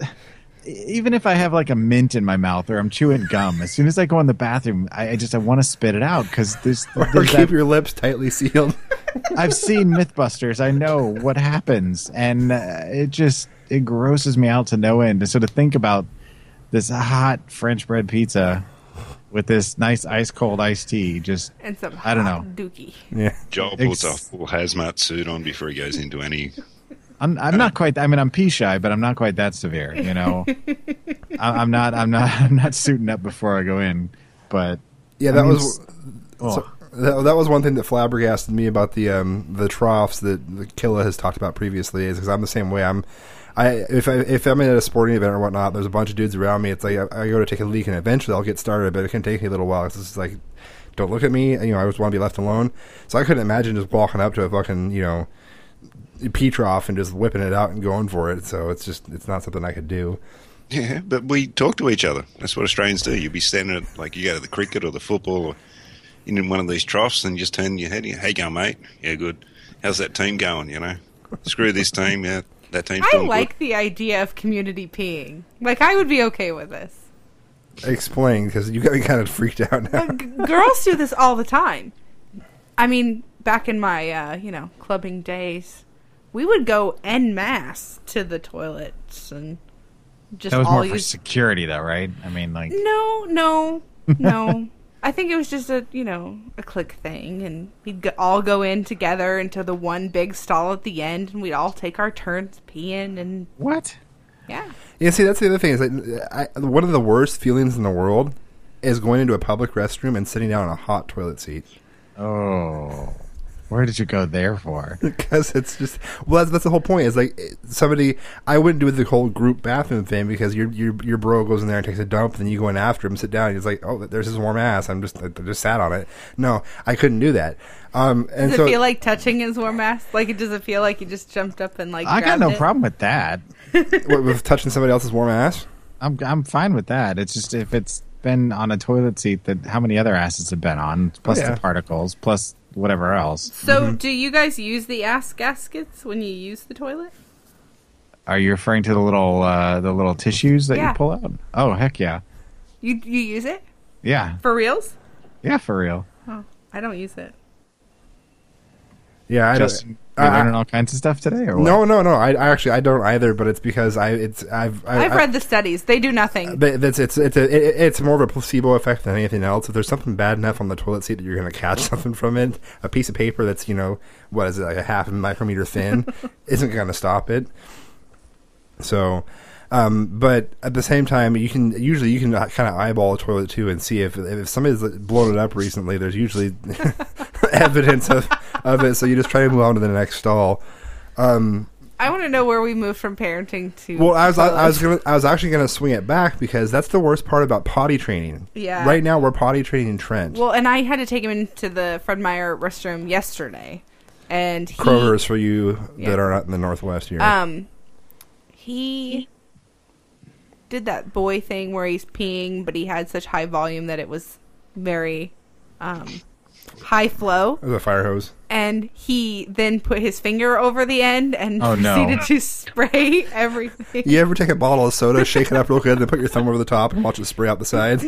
even if I have like a mint in my mouth or I'm chewing gum, as soon as I go in the bathroom, I, I just I want to spit it out because there's, *laughs* Or there's keep that, your lips tightly sealed. *laughs* I've seen MythBusters. I know what happens, and uh, it just it grosses me out to no end. And so to think about this hot French bread pizza with this nice ice cold iced tea, just and some I don't know. dookie. yeah. Joel puts a full hazmat suit on before he goes into any. I'm I'm not quite. I mean, I'm pee shy, but I'm not quite that severe. You know, *laughs* I, I'm not. I'm not. *laughs* I'm not suiting up before I go in. But Yeah, I that mean, was oh. so, that, that was one thing that flabbergasted me about the um, the troughs that the Killa has talked about previously. Is because I'm the same way. I'm I if I if I'm at a sporting event or whatnot, there's a bunch of dudes around me. It's like I, I go to take a leak, and eventually I'll get started, but it can take me a little while. It's just like, don't look at me. You know, I just want to be left alone. So I couldn't imagine just walking up to a fucking you know pee trough and just whipping it out and going for it. So it's just it's not something I could do. Yeah, but we talk to each other. That's what Australians do. You'd be standing at, like, you go to the cricket or the football or in one of these troughs and you just turn your head. Hey, go mate? Yeah, good. How's that team going, you know? *laughs* Screw this team. Yeah, that team's I doing like the idea of community peeing. Like I would be okay with this. Explain because you got me kind of freaked out now. G- girls do this all the time. I mean, back in my uh, you know clubbing days, we would go en masse to the toilets and just That was all more for use. security, though, right? I mean, like, no, no, *laughs* no. I think it was just a you know a click thing, and we'd go, all go in together into the one big stall at the end, and we'd all take our turns peeing, and What? yeah. Yeah, see, that's the other thing is that I, one of the worst feelings in the world is going into a public restroom and sitting down on a hot toilet seat Oh, where did you go there for? *laughs* because it's just well, that's, that's the whole point. Is like somebody I wouldn't do the whole group bathroom thing because your your your bro goes in there and takes a dump, and then you go in after him, sit down, and he's like, oh, there's his warm ass. I'm just I just sat on it. No, I couldn't do that. Um, and Does so it feel like touching his warm ass? Like it does it feel like you just jumped up and like I got no it? problem with that. *laughs* what, with touching somebody else's warm ass. I'm I'm fine with that. It's just if it's been on a toilet seat that how many other asses have been on, plus yeah. the particles, plus whatever else. So, Mm-hmm. do you guys use the ass gaskets when you use the toilet? Are you referring to the little uh, the little tissues that Yeah. you pull out? Oh heck yeah, You you use it yeah, for reals? yeah, for real. Oh, I don't use it. Yeah, I Just don't. You I- I- learning all kinds of stuff today, or what? no, no, no. I, I actually I don't either, but it's because I it's I've I, I've I- read the studies; they do nothing. But that's it's it's a, it, it's more of a placebo effect than anything else. If there's something bad enough on the toilet seat that you're going to catch *laughs* something from it, a piece of paper that's you know what is it like a half a micrometer thin *laughs* isn't going to stop it. So, um, but at the same time, you can usually you can kind of eyeball a toilet too and see if if somebody's blown it up recently. There's usually *laughs* evidence of of it. So you just try to move on to the next stall. Um, I want to know where we moved from parenting to. well, I was I, I was gonna I was actually gonna swing it back because that's the worst part about potty training. Yeah. Right now we're potty training Trent. Well, and I had to take him into the Fred Meyer restroom yesterday, and he Kroger's for you Yeah. that are not in the Northwest here. um he did that boy thing where he's peeing, but he had such high volume that it was very um high flow. There's a fire hose. and he then put his finger over the end and Oh, no. proceeded to spray *laughs* everything. You ever take a bottle of soda, shake it up real good, then put your thumb over the top and watch it spray out the sides?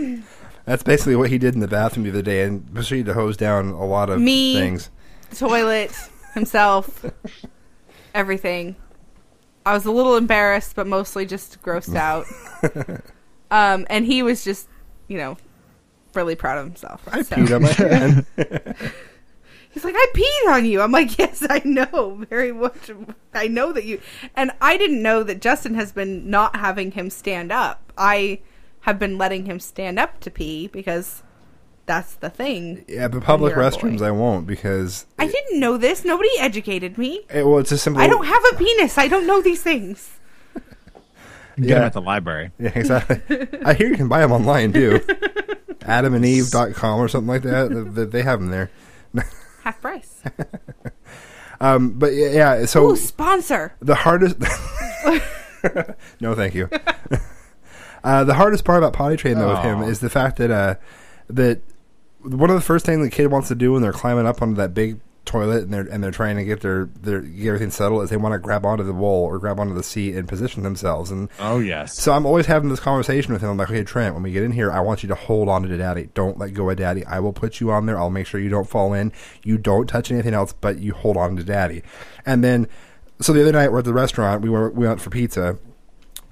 That's basically what he did in the bathroom the other day, and proceeded to hose down a lot of Me. things. Toilet, himself, everything. I was a little embarrassed, but mostly just grossed *laughs* out. um, and he was just, you know, really proud of himself. I So- peed on my *laughs* hand. He's like, I peed on you. I'm like, *laughs* yes, I know very much. I know that you. And I didn't know that Justin has been not having him stand up. I have been letting him stand up to pee because that's the thing. yeah, but public restrooms boy. I won't because I didn't know this. Nobody educated me. it, well, it's a simple. I don't have a penis. I don't know these things. Get Yeah. them at the library. Yeah, exactly. I hear you can buy them online too. *laughs* AdamandEve.com or something like that. They, they have them there. *laughs* Half price. Um, but yeah, yeah, so Ooh, sponsor. the hardest. *laughs* no, thank you. uh, the hardest part about potty training though with him is the fact that uh, that one of the first things the kid wants to do when they're climbing up onto that big toilet and they're and they're trying to get their their get everything settled is they want to grab onto the wall or grab onto the seat and position themselves and Oh yes. so I'm always having this conversation with him. I'm like, okay, Trent, when we get in here, I want you to hold on to Daddy. Don't let go of Daddy. I will put you on there. I'll make sure you don't fall in. You don't touch anything else, but you hold on to Daddy. And then, so the other night we're at the restaurant. We were we went for pizza,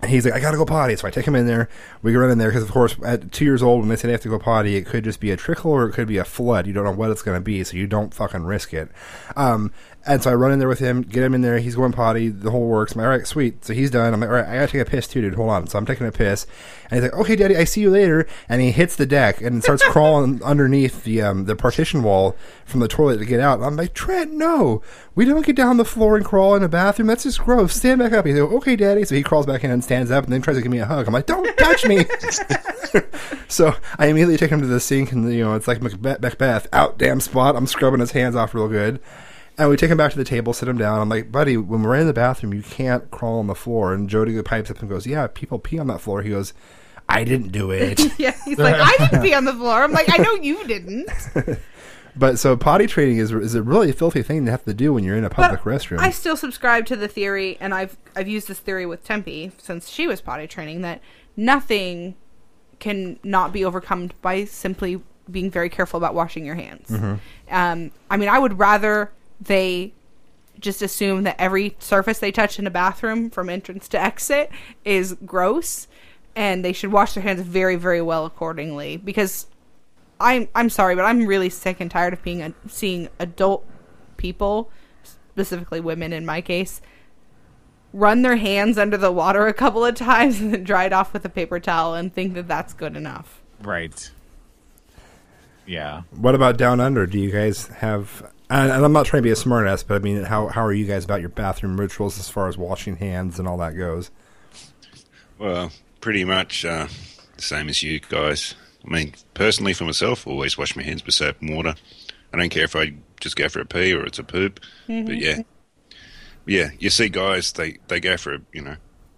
And he's like, I gotta go potty. So I take him in there. We can run in there because, of course, at two years old, when they say they have to go potty, it could just be a trickle or it could be a flood. You don't know what it's going to be, so you don't fucking risk it. Um, and so I run in there with him, get him in there. He's going potty. The whole works. I'm like, all right, sweet. So he's done. I'm like, all right, I gotta take a piss too, dude. Hold on. So I'm taking a piss, and he's like, okay, daddy, I see you later. And he hits the deck and starts *laughs* crawling underneath the um, the partition wall from the toilet to get out. And I'm like, Trent, no, we don't get down the floor and crawl in the bathroom. That's just gross. Stand back up. He's like, okay, daddy. So he crawls back in and stands up, and then tries to give me a hug. I'm like, don't touch me. *laughs* so I immediately take him to the sink, and you know, it's like Macbeth, Macbeth out damn spot. I'm scrubbing his hands off real good. And we take him back to the table, sit him down. I'm like, buddy, when we're in the bathroom, you can't crawl on the floor. And Jody pipes up and goes, yeah, people pee on that floor. He goes, I didn't do it. *laughs* Yeah, he's like, I didn't pee on the floor. I'm like, I know you didn't. *laughs* but so potty training is is a really filthy thing to have to do when you're in a public But restroom. I still subscribe to the theory, and I've I've used this theory with Tempe since she was potty training that nothing can not be overcome by simply being very careful about washing your hands. Um, I mean, I would rather they just assume that every surface they touch in a bathroom from entrance to exit is gross and they should wash their hands very very well accordingly because I'm I'm sorry but I'm really sick and tired of being a, seeing adult people specifically women in my case run their hands under the water a couple of times and then dry it off with a paper towel and think that that's good enough. Right. Yeah. what about down under? Do you guys have? And and I'm not trying to be a smartass, but I mean, how how are you guys about your bathroom rituals as far as washing hands and all that goes? Well, pretty much uh, the same as you guys. I mean, personally, for myself, always wash my hands with soap and water. I don't care if I just go for a pee or it's a poop. But yeah, yeah, you see guys they they go for a you know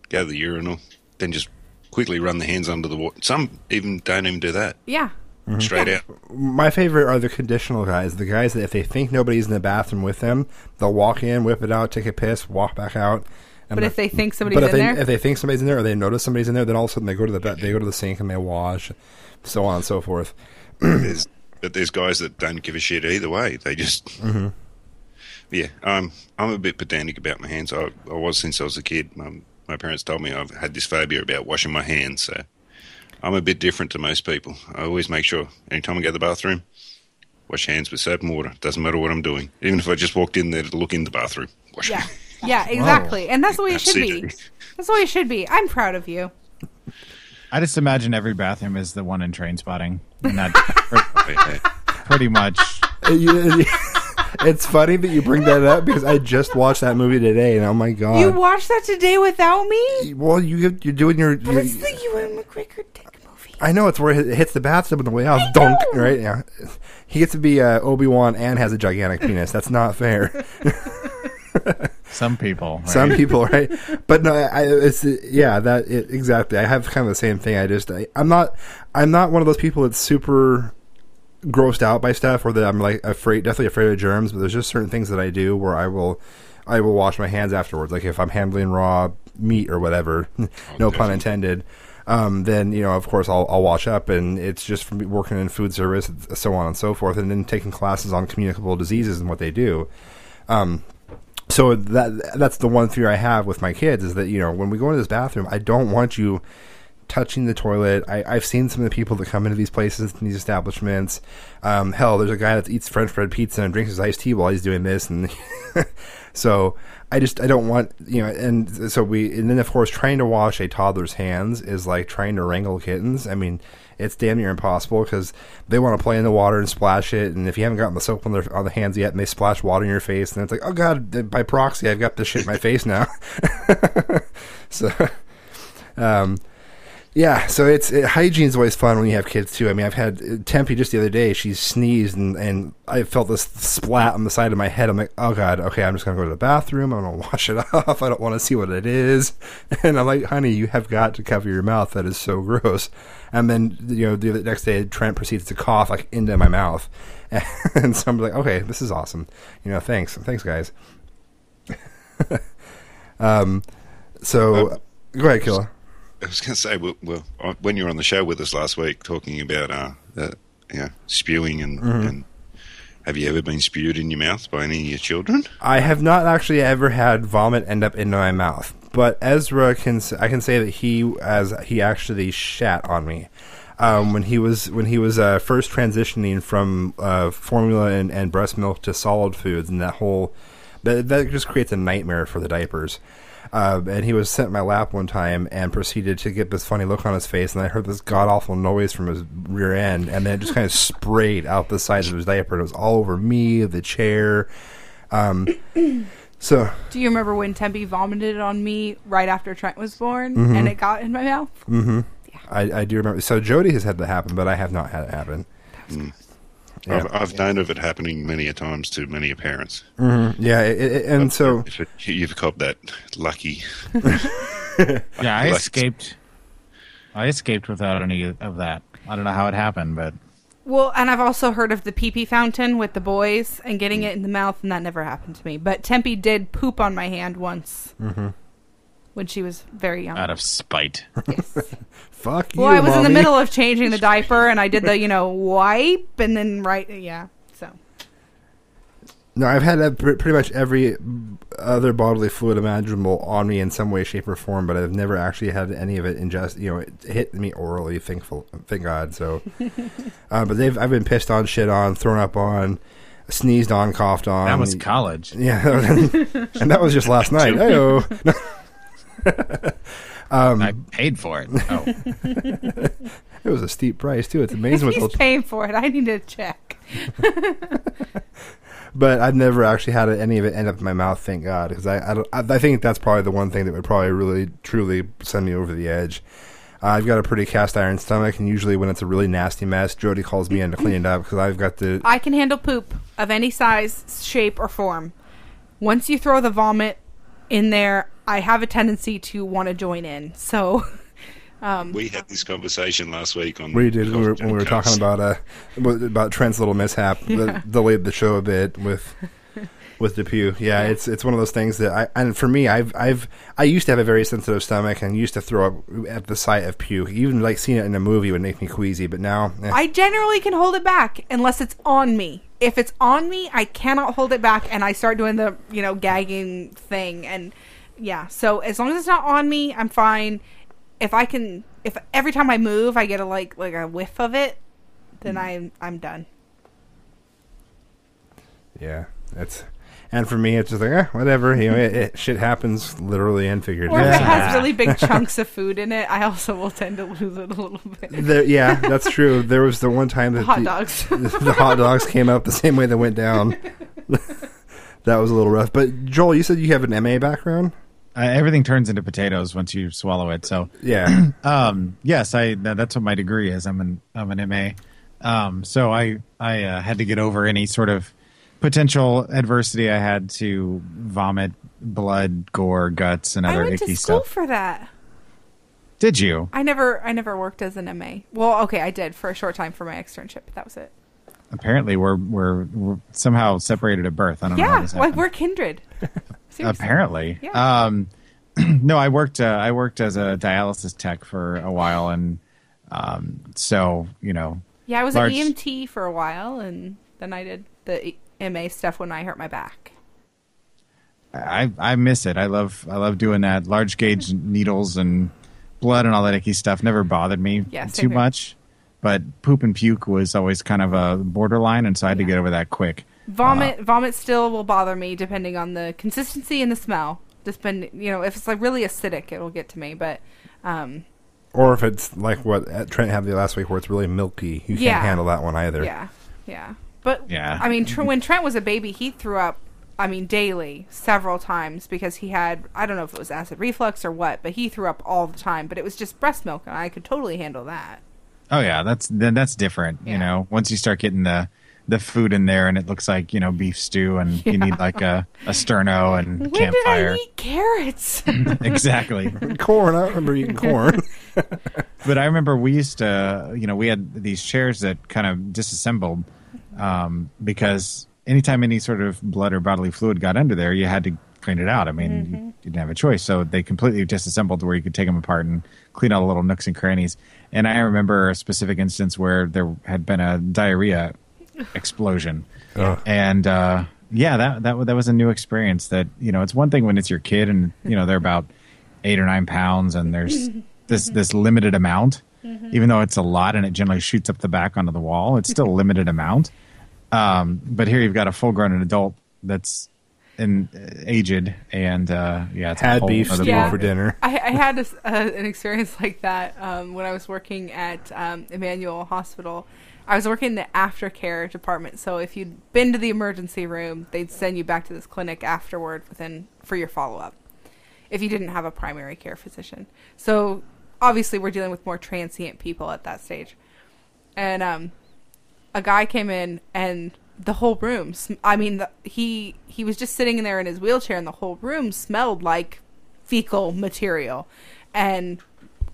go to the urinal, then just quickly run their hands under the water. Some even don't even do that. Yeah. Mm-hmm. Straight out. My favorite are the conditional guys. The guys that if they think nobody's in the bathroom with them, they'll walk in, whip it out, take a piss, walk back out. And But if they think somebody's but if in they, there, if they think somebody's in there or they notice somebody's in there, then all of a sudden they go to the they go to the sink and they wash, so on and so forth. there's, but there's guys that don't give a shit either way. They just, mm-hmm. Yeah. Um, I'm a bit pedantic about my hands. I, I was since I was a kid. My, my parents told me I've had this phobia about washing my hands. So I'm a bit different to most people. I always make sure anytime I go to the bathroom, wash hands with soap and water. Doesn't matter what I'm doing. Even if I just walked in there to look in the bathroom, wash. yeah. *laughs* Yeah, exactly. And that's the way it should be. That's the way it should be. I'm proud of you. I just imagine every bathroom is the one in Trainspotting. And that *laughs* *laughs* Yeah. pretty much. It's funny that you bring that up because I just watched that movie today, and oh my god! You watched that today without me? well, you you're doing your. But your- it's the Ewan McGregor dick movie. I know it's where it hits the bathtub on the way out. Dunk, right? Yeah, he gets to be uh, Obi Wan and has a gigantic penis. That's not fair. *laughs* Some people. Right? Some people, right? But no, I, it's yeah, that it, exactly. I have kind of the same thing. I just I, I'm not I'm not one of those people that's super grossed out by stuff or that I'm like afraid, definitely afraid of germs. But there's just certain things that I do where I will I will wash my hands afterwards. Like if I'm handling raw meat or whatever, *laughs* no pun intended. Um, then you know, of course, I'll, I'll wash up, and it's just from working in food service, so on and so forth, and then taking classes on communicable diseases and what they do so that that's the one fear I have with my kids is that you know when we go into this bathroom, I don't want you touching the toilet. I, I've seen some of the people that come into these places, these establishments. Um, hell, there's a guy that eats French bread pizza and drinks his iced tea while he's doing this, and *laughs* so I just I don't want you know. And so we and then of course trying to wash a toddler's hands is like trying to wrangle kittens. I mean. It's damn near impossible because they want to play in the water and splash it, and if you haven't gotten the soap on their on the hands yet, and they splash water in your face, and it's like, oh god, by proxy, I've got this shit in my face now. *laughs* so, *laughs* um, yeah, so it's it, hygiene's always fun when you have kids too. I mean, I've had uh, Tempe just the other day. She sneezed and and I felt this splat on the side of my head. I'm like, oh god, okay, I'm just gonna go to the bathroom. I'm gonna *laughs* wash it off. I don't want to see what it is. *laughs* And I'm like, honey, you have got to cover your mouth. That is so *laughs* gross. And then you know the next day, Trent proceeds to cough like into my mouth, and so I'm like, okay, this is awesome. You know, thanks, thanks, guys. um, so go ahead, Killa. I was going to say, well, well, uh, when you were on the show with us last week talking about uh, uh, you know, spewing and, and have you ever been spewed in your mouth by any of your children? I have not actually ever had vomit end up in my mouth, but Ezra can I can say that he as he actually shat on me. Um, when he was when he was uh, first transitioning from uh, formula and, and breast milk to solid foods, and that whole that, that just creates a nightmare for the diapers. Uh, and he was sent in my lap one time and proceeded to get this funny look on his face, and I heard this god awful noise from his rear end, and then it just kind of sprayed out the sides of his diaper. And it was all over me, the chair. Um, *clears throat* so Do you remember when Tempe vomited on me right after Trent was born Mm-hmm. and it got in my mouth? I, I do remember. So Jody has had that happen, but I have not had it happen. Yeah. I've, I've known of it happening many a times to many a parents. Mm-hmm. Yeah, it, it, and so If it, you've caught that lucky, *laughs* Yeah, I Like- escaped. I escaped without any of that. I don't know how it happened, but Well, and I've also heard of the pee pee fountain with the boys and getting mm. it in the mouth, and that never happened to me. But Tempe did poop on my hand once mm-hmm. When she was very young. out of spite. Yes. *laughs* fuck you. Well, I was in the middle of changing the diaper, and I did the, you know, *laughs* wipe, and then right, yeah. So No, I've had that pr- pretty much every other bodily fluid imaginable on me in some way, shape, or form, but I've never actually had any of it ingest. You know, it hit me orally. Thankful, thank God. So, *laughs* uh, but they've I've been pissed on, shit on, thrown up on, sneezed on, coughed on. That was college. yeah, and that was just last night. Hey, *laughs* Um, I paid for it. Oh, *laughs* it was a steep price too. It's amazing what he's those *laughs* paying for it. I need to check. but I've never actually had any of it end up in my mouth. Thank God, because I I, don't, I I think that's probably the one thing that would probably really truly send me over the edge. Uh, I've got a pretty cast iron stomach, and usually when it's a really nasty mess, Jody calls me in to clean it up because I've got the I can handle poop of any size, shape, or form. Once you throw the vomit in there, I have a tendency to want to join in. So, *laughs* um, we had this conversation last week on. we did when we were, when we were talking about uh about- about Trent's little mishap that delayed the show a bit with *laughs* with Depew. Yeah, it's it's one of those things that I and for me, I've I've I used to have a very sensitive stomach and used to throw up at the sight of puke. Even like seeing it in a movie would make me queasy, but now eh. I generally can hold it back unless it's on me. If it's on me, I cannot hold it back, and I start doing the you know gagging thing. And yeah, so as long as it's not on me, I'm fine. If I can, if every time I move, I get a like like a whiff of it, then I'm I'm done. Yeah, that's and for me, it's just like eh, whatever. You know, it, it, shit happens literally and Or figuratively. if it has really big *laughs* chunks of food in it, I also will tend to lose it a little bit. There- yeah, that's true. There was the one time that Hot the, dogs. *laughs* the hot dogs came up the same way they went down. *laughs* that was a little rough. But Joel, you said you have an MA background. Uh, everything turns into potatoes once you swallow it. So, Yeah, *clears throat* um, yes, I that's what my degree is. I'm an I'm an MA. Um, so I I uh, had to get over any sort of potential adversity I had to vomit blood, gore, guts, and other I other went icky to school stuff. for that. Did you? I never I never worked as an MA. Well, okay, I did for a short time for my externship, but that was it. Apparently, we're we're, we're somehow separated at birth. I don't know. Yeah, like we're kindred. *laughs* Seriously. Apparently. Yeah. Um, *clears throat* no, I worked. Uh, I worked as a dialysis tech for a while, and um, so you know, Yeah, I was large- an EMT for a while, and then I did the MA stuff when I hurt my back. I I miss it. I love I love doing that. Large gauge needles and blood and all that icky stuff never bothered me Yeah, too same here. much. But poop and puke was always kind of a borderline, and so I had to get over that quick. Vomit, vomit still will bother me depending on the consistency and the smell. Depend, you know, if it's like really acidic, it'll get to me. But um, or if it's like what uh, Trent had the last week, where it's really milky, you Yeah. can't handle that one either. yeah, yeah. But Yeah. I mean, tr- when Trent was a baby, he threw up. I mean, daily, several times because he had I don't know if it was acid reflux or what, but he threw up all the time. But it was just breast milk, and I could totally handle that. Oh yeah, that's then that's different. Yeah. You know, once you start getting the the food in there, and it looks like you know beef stew, and you need like a a sterno and When campfire. did I eat carrots? *laughs* *laughs* exactly. *laughs* Corn, I remember eating corn. But I remember we used to, you know, we had these chairs that kind of disassembled um, because anytime any sort of blood or bodily fluid got under there, you had to clean it out. I mean, Mm-hmm. you didn't have a choice. So they completely disassembled where you could take them apart and clean all the little nooks and crannies. And I remember a specific instance where there had been a diarrhea explosion. *laughs* And uh, yeah, that that that was a new experience. That you know, it's one thing when it's your kid and you know they're about eight or nine pounds, and there's *laughs* this this limited amount. Even though it's a lot and it generally shoots up the back onto the wall, it's still a limited amount. Um, but here you've got a full grown adult that's in uh, aged and uh, yeah, it's Had whole beef stew Yeah. for dinner. I, I had a s uh, an experience *laughs* like that um, when I was working at um, Emanuel Hospital. I was working in the aftercare department, so if you'd been to the emergency room, they'd send you back to this clinic afterward within for your follow up. If you didn't have a primary care physician, so obviously we're dealing with more transient people at that stage, and um, a guy came in and the whole room i mean the, he he was just sitting in there in his wheelchair and the whole room smelled like fecal material. And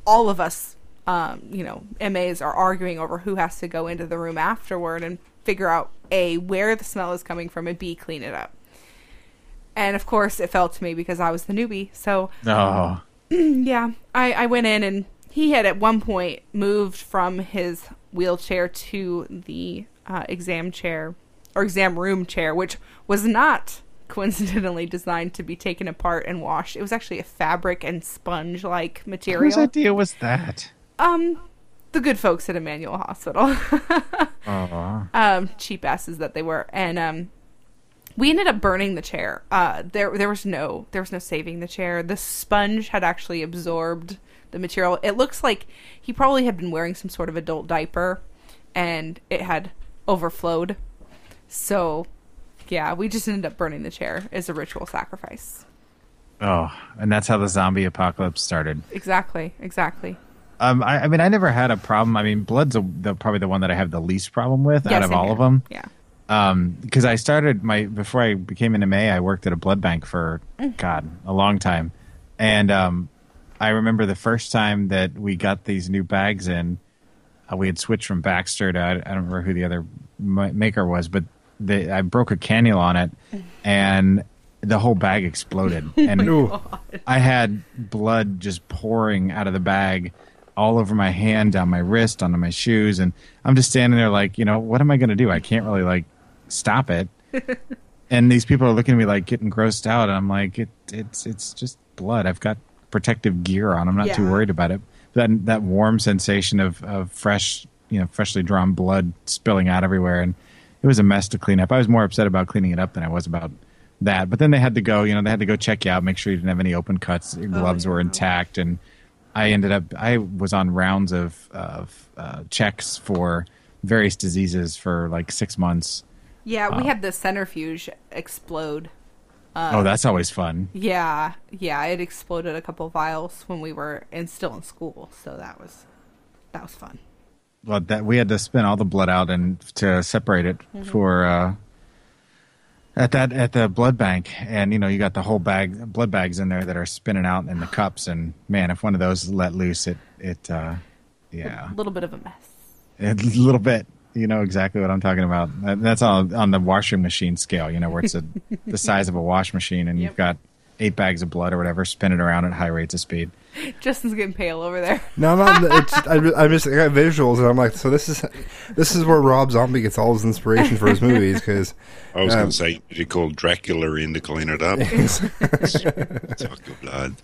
all of us um, you know mas are arguing over who has to go into the room afterward and figure out a where the smell is coming from and b clean it up. And of course it fell to me because i was the newbie so Oh, *clears throat* yeah, I, I went in and he had at one point moved from his wheelchair to the uh, exam chair or exam room chair, which was not coincidentally designed to be taken apart and washed. It was actually a fabric and sponge like material. whose idea was that? Um, the good folks at Emanuel Hospital. *laughs* Oh, um, cheap asses that they were, and um, we ended up burning the chair. Uh, there there was no there was no saving the chair. The sponge had actually absorbed the material. It looks like he probably had been wearing some sort of adult diaper, and it had overflowed. So, yeah, we just ended up burning the chair as a ritual sacrifice. oh, and that's how the zombie apocalypse started. Exactly, exactly. Um, I, I mean, I never had a problem. I mean, blood's a, the, probably the one that I have the least problem with Yeah, out of all here. of them. Yeah. Um, because I started my before I became an MA, I worked at a blood bank for Mm. God a long time, and um, I remember the first time that we got these new bags in, uh, we had switched from Baxter to I, I don't remember who the other maker was, but they, I broke a cannula on it, and the whole bag exploded, *laughs* oh and Ooh. I had blood just pouring out of the bag all over my hand, down my wrist, onto my shoes, and I'm just standing there like, you know, what am I going to do? I can't really like stop it. *laughs* and these people are looking at me like getting grossed out, and I'm like, it, it's it's just blood. I've got protective gear on. I'm not too worried about it. That that warm sensation of of fresh, you know, freshly drawn blood spilling out everywhere, and it was a mess to clean up. I was more upset about cleaning it up than I was about that. But then they had to go, you know, they had to go check you out, make sure you didn't have any open cuts, your gloves were intact, and I ended up I was on rounds of of uh, checks for various diseases for like six months. Yeah, we had the centrifuge explode. oh, that's always fun. Yeah, yeah, it exploded a couple vials when we were in still in school, so that was that was fun. Well, that we had to spin all the blood out and to separate it for uh, at that at the blood bank, and you know you got the whole bag blood bags in there that are spinning out in the cups, and man, if one of those let loose, it it uh, yeah, A little bit of a mess. a little bit. You know exactly what I'm talking about. That's on on the washing machine scale. You know where it's a, the size of a wash machine, and Yep. you've got eight bags of blood or whatever spinning around at high rates of speed. Justin's getting pale over there. *laughs* No, no, it's I, I just I got visuals, and I'm like, so this is this is where Rob Zombie gets all his inspiration for his movies because I was Um, going to say you call Dracula in to clean it up. *laughs* Suck your blood.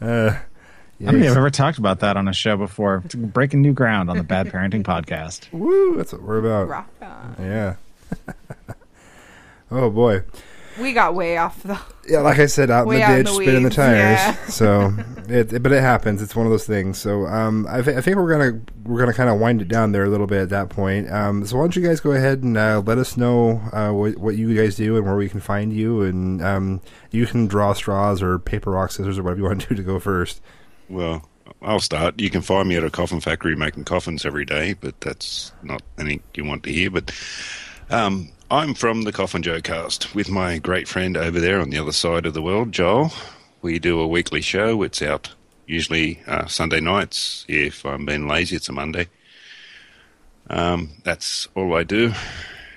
uh, I don't think I've ever talked about that on a show before. It's breaking new ground on the Bad Parenting *laughs* podcast. woo, that's what we're about. Rock on. Yeah. oh boy. We got way off the. Yeah, like I said, out in Way the out in ditch, the spinning the weeds, tires. yeah. *laughs* So, it, it- but it happens. It's one of those things. So, um, I, th- I think we're gonna we're gonna kind of wind it down there a little bit at that point. Um, so why don't you guys go ahead and uh, let us know uh, what what you guys do and where we can find you, and um, you can draw straws or paper rock scissors or whatever you want to do to go first. Well, I'll start. You can find me at a coffin factory making coffins every day, but that's not anything you want to hear. But um, I'm from the Coffin Joe cast with my great friend over there on the other side of the world, Joel. We do a weekly show. It's out usually uh, Sunday nights. If I'm being lazy, it's a Monday. Um, that's all I do.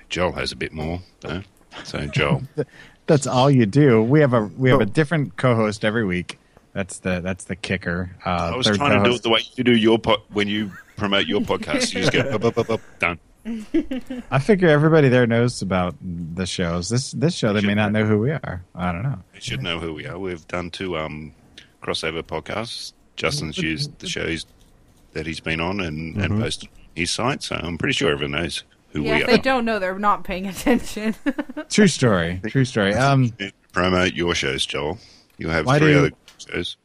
Joel has a bit more, though. So, Joel. *laughs* That's all you do. We have a we have a different co-host every week. That's the that's the kicker. Uh, I was trying to do it the way you do your po- when you promote your *laughs* podcast. You just go, up, up, up, up, done. *laughs* I figure everybody there knows about the shows. This this show, they may not know who we are. I don't know. They should know who we are. We've done two um, crossover podcasts. Justin's used the shows that he's been on and, and posted on his site, so I'm pretty sure everyone knows who Yeah, we if are. they don't know, they're not paying attention. *laughs* True story. True story. *laughs* Um, Promote your shows, Joel. You have Why three do- other shows.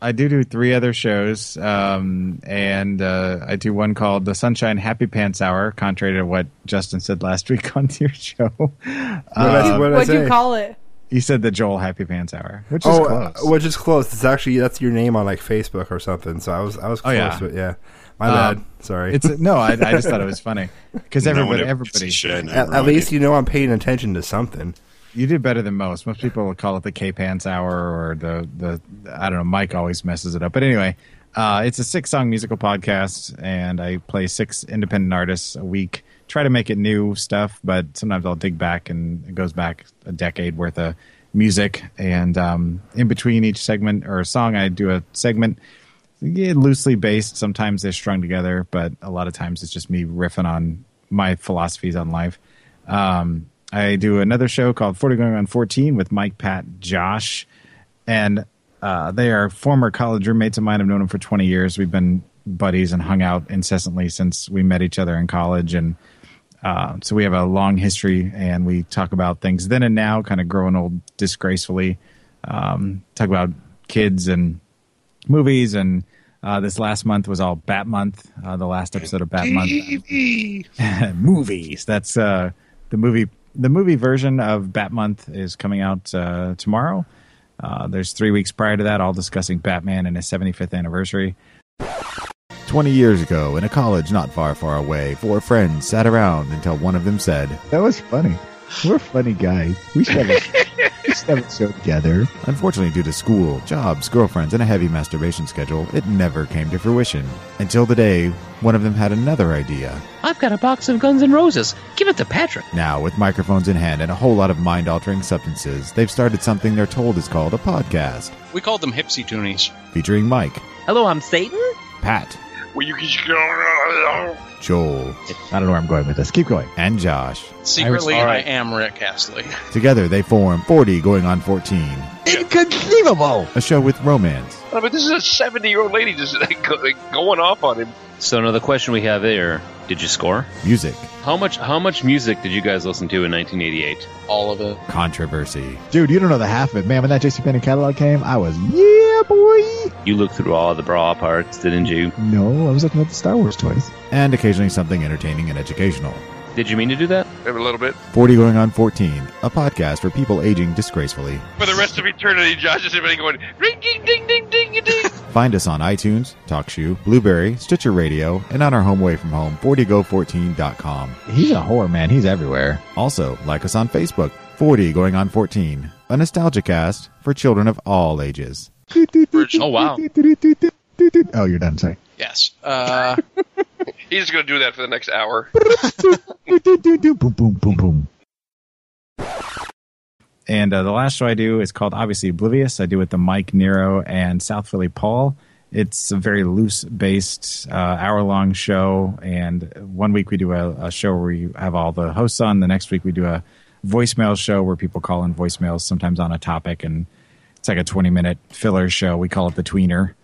I do do three other shows, um, and uh, I do one called the Sunshine Happy Pants Hour, contrary to what Justin said last *laughs* week on your show. What did I- Uh, what did What'd you call it? he said the Joel Happy Pants Hour, which is Oh, close. uh, which is close. It's actually that's your name on like Facebook or something. So I was I was close, Oh, close. yeah. But yeah, my Um, bad. Sorry. it's no, I, I just thought it was *laughs* funny because No everybody, ever everybody, gets a show name at, at least you know I'm paying attention to something. You did better than most. Most people will call it the K Pants Hour or the the I don't know. Mike always messes it up, but anyway, uh, it's a six song musical podcast, and I play six independent artists a week. Try to make it new stuff, but sometimes I'll dig back, and it goes back a decade worth of music. And um, in between each segment or song, I do a segment. Yeah, loosely based. Sometimes they're strung together, but a lot of times it's just me riffing on my philosophies on life. Um, I do another show called 40 Going on 14 with Mike, Pat, Josh, and uh, they are former college roommates of mine. I've known them for 20 years. We've been buddies and hung out incessantly since we met each other in college. And uh, so we have a long history and we talk about things then and now, kind of growing old disgracefully. Um, talk about kids and movies. And uh, this last month was all Bat Month, uh, the last episode of Bat Month. *laughs* movies. That's uh, the movie. The movie version of Bat Month is coming out uh, tomorrow. Uh, there's three weeks prior to that, all discussing Batman and his 75th anniversary. 20 years ago, in a college not far, far away, four friends sat around until one of them said, That was funny. We're funny guys. We should have a, we have a show together. Unfortunately, due to school, jobs, girlfriends, and a heavy masturbation schedule, it never came to fruition. Until the day one of them had another idea. I've got a box of Guns N' Roses. Give it to Patrick. Now, with microphones in hand and a whole lot of mind altering substances, they've started something they're told is called a podcast, We called them Hipsy Toonies. featuring Mike, Hello, I'm Satan. Pat, Well, you can Joel, I don't know where I'm going with this. Keep going. and Josh. Secretly, All I, right. am Rick Astley. *laughs* Together, they form 40 going on 14, Inconceivable. a show with romance, oh, I mean, this is a 70 year old lady just going off on him. So another question we have here: Did you score? music, How much? How much music did you guys listen to in 1988? All of it. controversy, Dude, you don't know the half of it. Man, when that JCPenney catalog came, I was, yeah, boy. You looked through all the bra parts, didn't you? No, I was looking at the Star Wars toys. and occasionally something entertaining and educational. Did you mean to do that? A little bit. 40 going on 14, a podcast for people aging disgracefully. For the rest of eternity, Josh is everybody going ring ding ding ding ding ding. Find us on iTunes, TalkShoe, Blubrry, Stitcher Radio, and on our home away from home, 40go14.com. He's a whore, man. He's everywhere. Also, like us on Facebook, 40 going on 14, a nostalgia cast for children of all ages. Oh wow. *laughs* Oh, you're done. Sorry. Yes. Uh, *laughs* he's going to do that for the next hour. boom, boom, boom, boom. And uh, the last show I do is called obviously Oblivious. I do it with the Mike Nero and South Philly Paul. It's a very loose based uh, hour long show. And one week we do a, a show where we have all the hosts on. The next week we do a voicemail show where people call in voicemails, sometimes on a topic. And it's like a 20 minute filler show. We call it the Tweener.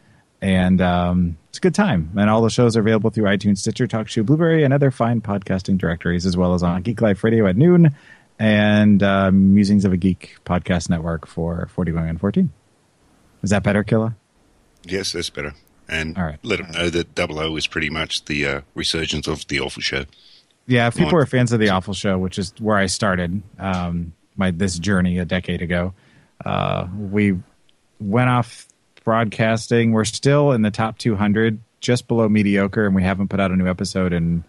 And um, it's a good time. And all the shows are available through iTunes, Stitcher, TalkShoe, Blubrry, and other fine podcasting directories, as well as on Geek Life Radio at noon and uh, Musings of a Geek podcast network for 41 and 14. Is that better, Killa? Yes, that's better. And All right. let them know that Double O is pretty much the uh, resurgence of the awful show. Yeah, if people are fans of The Awful Show, which is where I started um, my this journey a decade ago, uh, we went off broadcasting. We're still in the top 200, just below mediocre, and we haven't put out a new episode in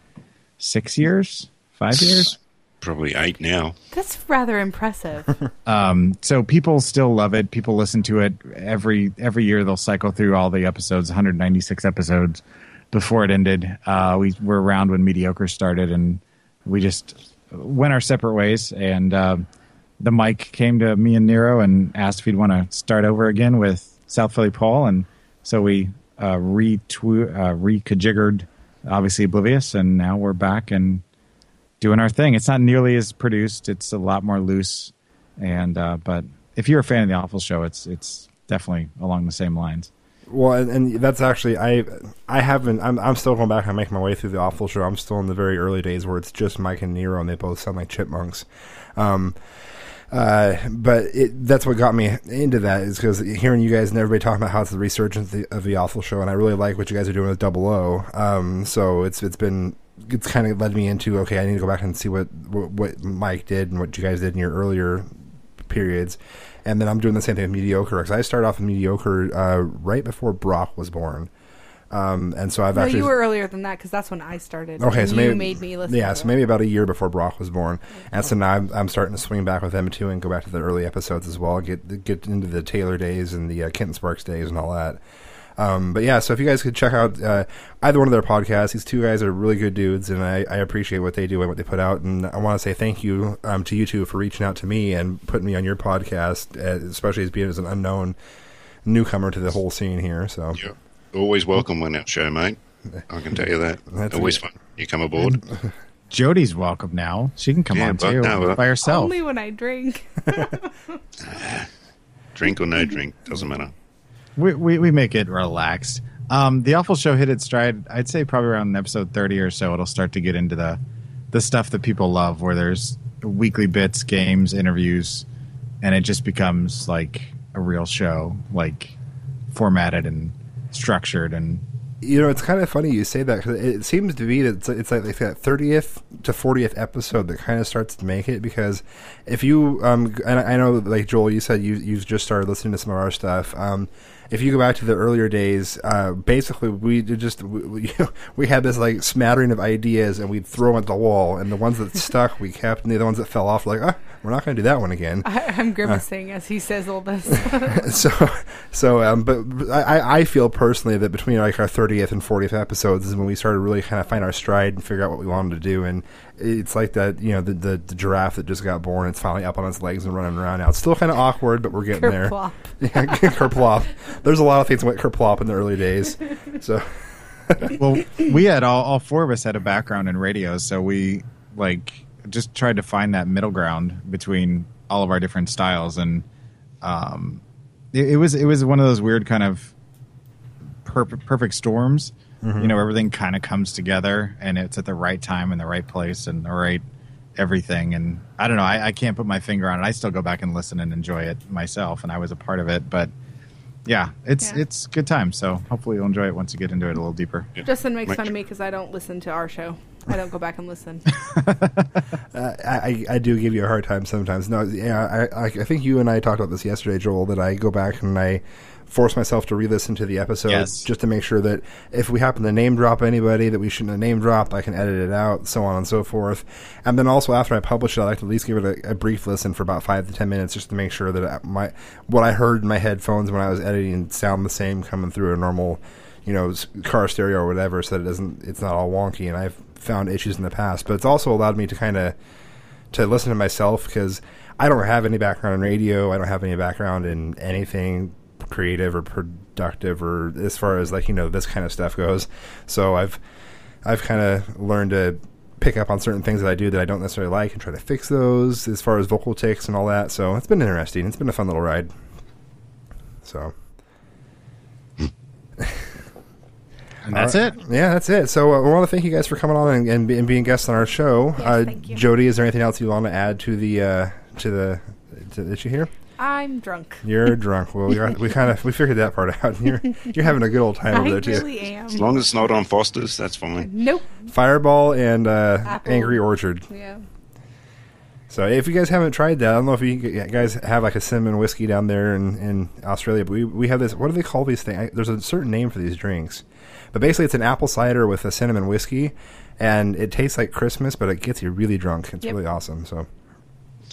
six years, five years. Probably eight now. That's rather impressive. *laughs* Um, so people still love it. People listen to it every every year. They'll cycle through all the episodes, 196 episodes before it ended. Uh, we were around when mediocre started, and we just went our separate ways. And um the mic came to me and Nero and asked if he'd want to start over again with South Philly Paul, and so we uh, retwe- uh, obviously oblivious, and now we're back and doing our thing. It's not nearly as produced. It's a lot more loose, and uh, but if you're a fan of the Awful Show, it's it's definitely along the same lines. Well, and, and that's actually I I haven't I'm I'm still going back and making my way through the awful show. I'm still in the very early days where it's just Mike and Nero and they both sound like chipmunks. Um, uh, but it, that's what got me into that is because hearing you guys and everybody talking about how it's the resurgence of the, of the awful show, and I really like what you guys are doing with Double O. Um, so it's it's been it's kind of led me into okay, I need to go back and see what, what what Mike did and what you guys did in your earlier periods, and then I'm doing the same thing with mediocre because I started off with mediocre uh, right before Brock was born. Um, and so I've no, actually you were earlier than that because that's when I started. Okay, and so you maybe made me listen. Yeah, to so it. maybe about a year before Brock was born, and so now I'm, I'm starting to swing back with them too and go back to the early episodes as well. Get get into the Taylor days and the uh, Kenton Sparks days and all that. Um, but yeah, so if you guys could check out uh, either one of their podcasts, these two guys are really good dudes, and I, I appreciate what they do and what they put out. And I want to say thank you um, to you two for reaching out to me and putting me on your podcast, uh, especially as being as an unknown newcomer to the whole scene here. So Yeah. Always welcome on that show, mate. I can tell you that. *laughs* That's Always good. fun. You come aboard. *laughs* Jody's welcome now. She can come Yeah, on but too no, by herself. Only when I drink. *laughs* drink or no drink, doesn't matter. We, we we make it relaxed. Um, the awful show hit its stride. I'd say probably around episode thirty or so. It'll start to get into the the stuff that people love, where there's weekly bits, games, interviews, and it just becomes like a real show, like formatted and structured and You know, it's kind of funny you say that because it seems to be that it's, it's like, like that thirtieth to fortieth episode that kind of starts to make it. Because if you, um, and I know, like Joel, you said you you've just started listening to some of our stuff. Um, if you go back to the earlier days, uh, basically we just we, we, *laughs* we had this like smattering of ideas, and we'd throw them at the wall, and the ones that stuck we kept, and the other ones that fell off, like, ah, we're not going to do that one again. *laughs* I, I'm grimacing as he says all this. *laughs* *laughs* so so um but I, I feel personally that between like our 30th and 40th episodes is when we started really kind of find our stride and figure out what we wanted to do and it's like that you know the, the, the giraffe that just got born it's finally up on its legs and running around now it's still kind of awkward but we're getting Kerplop. there yeah kerplop there's a lot of things that went kerplop in the early days so well, we had all, all four of us had a background in radio, so we like just tried to find that middle ground between all of our different styles, and um, it, it was it was one of those weird kind of per- perfect storms. Mhm. You know, everything kind of comes together, and it's at the right time and the right place and the right everything. And I don't know, I, I can't put my finger on it. I still go back and listen and enjoy it myself, and I was a part of it, but. Yeah, it's Yeah. it's good time. So hopefully you'll enjoy it once you get into it a little deeper. Justin makes Mike- fun of me because I don't listen to our show. I don't go back and listen. *laughs* Uh, I, I do give you a hard time sometimes. No, yeah, I, I, I think you and I talked about this yesterday, Joel. That I go back and I force myself to re-listen to the episodes Yes. just to make sure that if we happen to name drop anybody that we shouldn't have name dropped, I can edit it out, so on and so forth. And then also after I publish it, I like to at least give it a, a brief listen for about five to ten minutes, just to make sure that my what I heard in my headphones when I was editing sound the same coming through a normal, you know, car stereo or whatever, so that it doesn't it's not all wonky. And I've found issues in the past, but it's also allowed me to kind of to listen to myself because I don't have any background in radio. I don't have any background in anything creative or productive or as far as like you know this kind of stuff goes. So I've I've kind of learned to pick up on certain things that I do that I don't necessarily like and try to fix those as far as vocal ticks and all that. So it's been interesting. It's been a fun little ride. So. *laughs* And that's All it. Yeah, that's it. So uh, we want to thank you guys for coming on and, and, and being guests on our show. uh, thank you. Jody, is there anything else you want to add to the uh, to the to, that you hear? I'm drunk. You're drunk. Well, we, are, we kind of we figured that part out. *laughs* You're you're having a good old time over I there too. really am. As long as it's not on Foster's, that's fine. Nope. Fireball and uh, Angry Orchard. Yeah. So if you guys haven't tried that, I don't know if you guys have like a cinnamon whiskey down there in, in Australia, but we, we have this. What do they call these things? There's a certain name for these drinks, but basically it's an apple cider with a cinnamon whiskey, and it tastes like Christmas, but it gets you really drunk. It's Yep. really awesome. So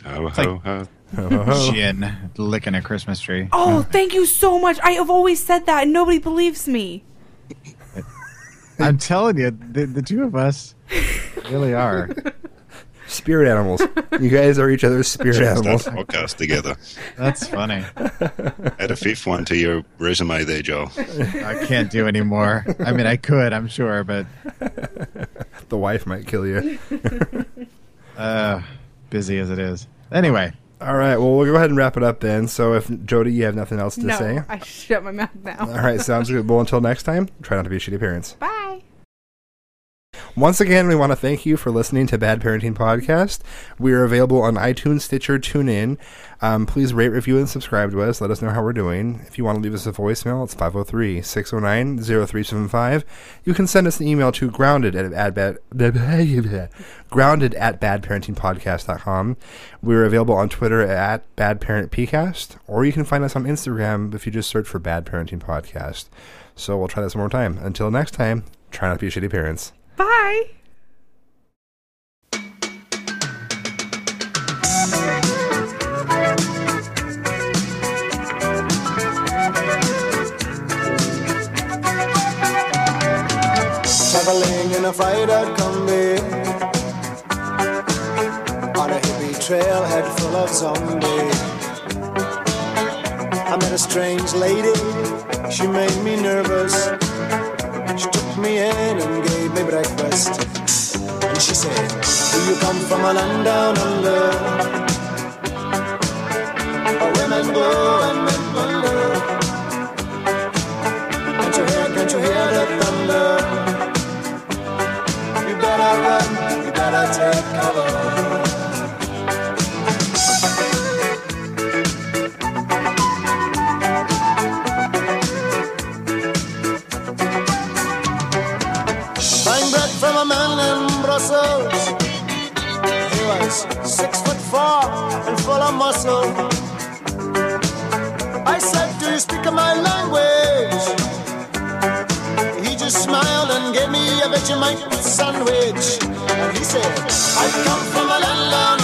Ho, like- ho, ho. ho, ho, ho. Gin licking a Christmas tree. Oh, thank you so much. I have always said that, and nobody believes me. I'm telling you, the, the two of us really are. *laughs* spirit animals. you guys are each other's spirit Should animals. start podcast together. That's funny. Add a fifth one to your resume there, Joel. I can't do anymore. I mean, I could, I'm sure, but The wife might kill you. *laughs* Uh, busy as it is. Anyway, All right. Well, we'll go ahead and wrap it up then. So, if Jody, you have nothing else to no, say. I shut my mouth now. All right. Sounds good. Well, until next time, try not to be a shitty parents. Bye. Once again, we want to thank you for listening to Bad Parenting Podcast. We are available on iTunes, Stitcher, TuneIn. Um, please rate, review, and subscribe to us. Let us know how we're doing. If you want to leave us a voicemail, it's 503 609 0375. You can send us an email to grounded at, at bad, *laughs* grounded at badparentingpodcast.com. We're available on Twitter at badparentpcast, or you can find us on Instagram if you just search for Bad Parenting Podcast. So we'll try this one more time. Until next time, try not to be shitty parents. Bye. Traveling in a freighter Kombi. On a hippie trailhead full of zombies. I met a strange lady, she made me nervous me breakfast And she said, do you come from a land down under? Where women go and men wonder Can't you hear, can't you hear the thunder? You better run, you better take cover. Of. I said, Do you speak my language? He just smiled and gave me a Vegemite sandwich. And he said, I come from a land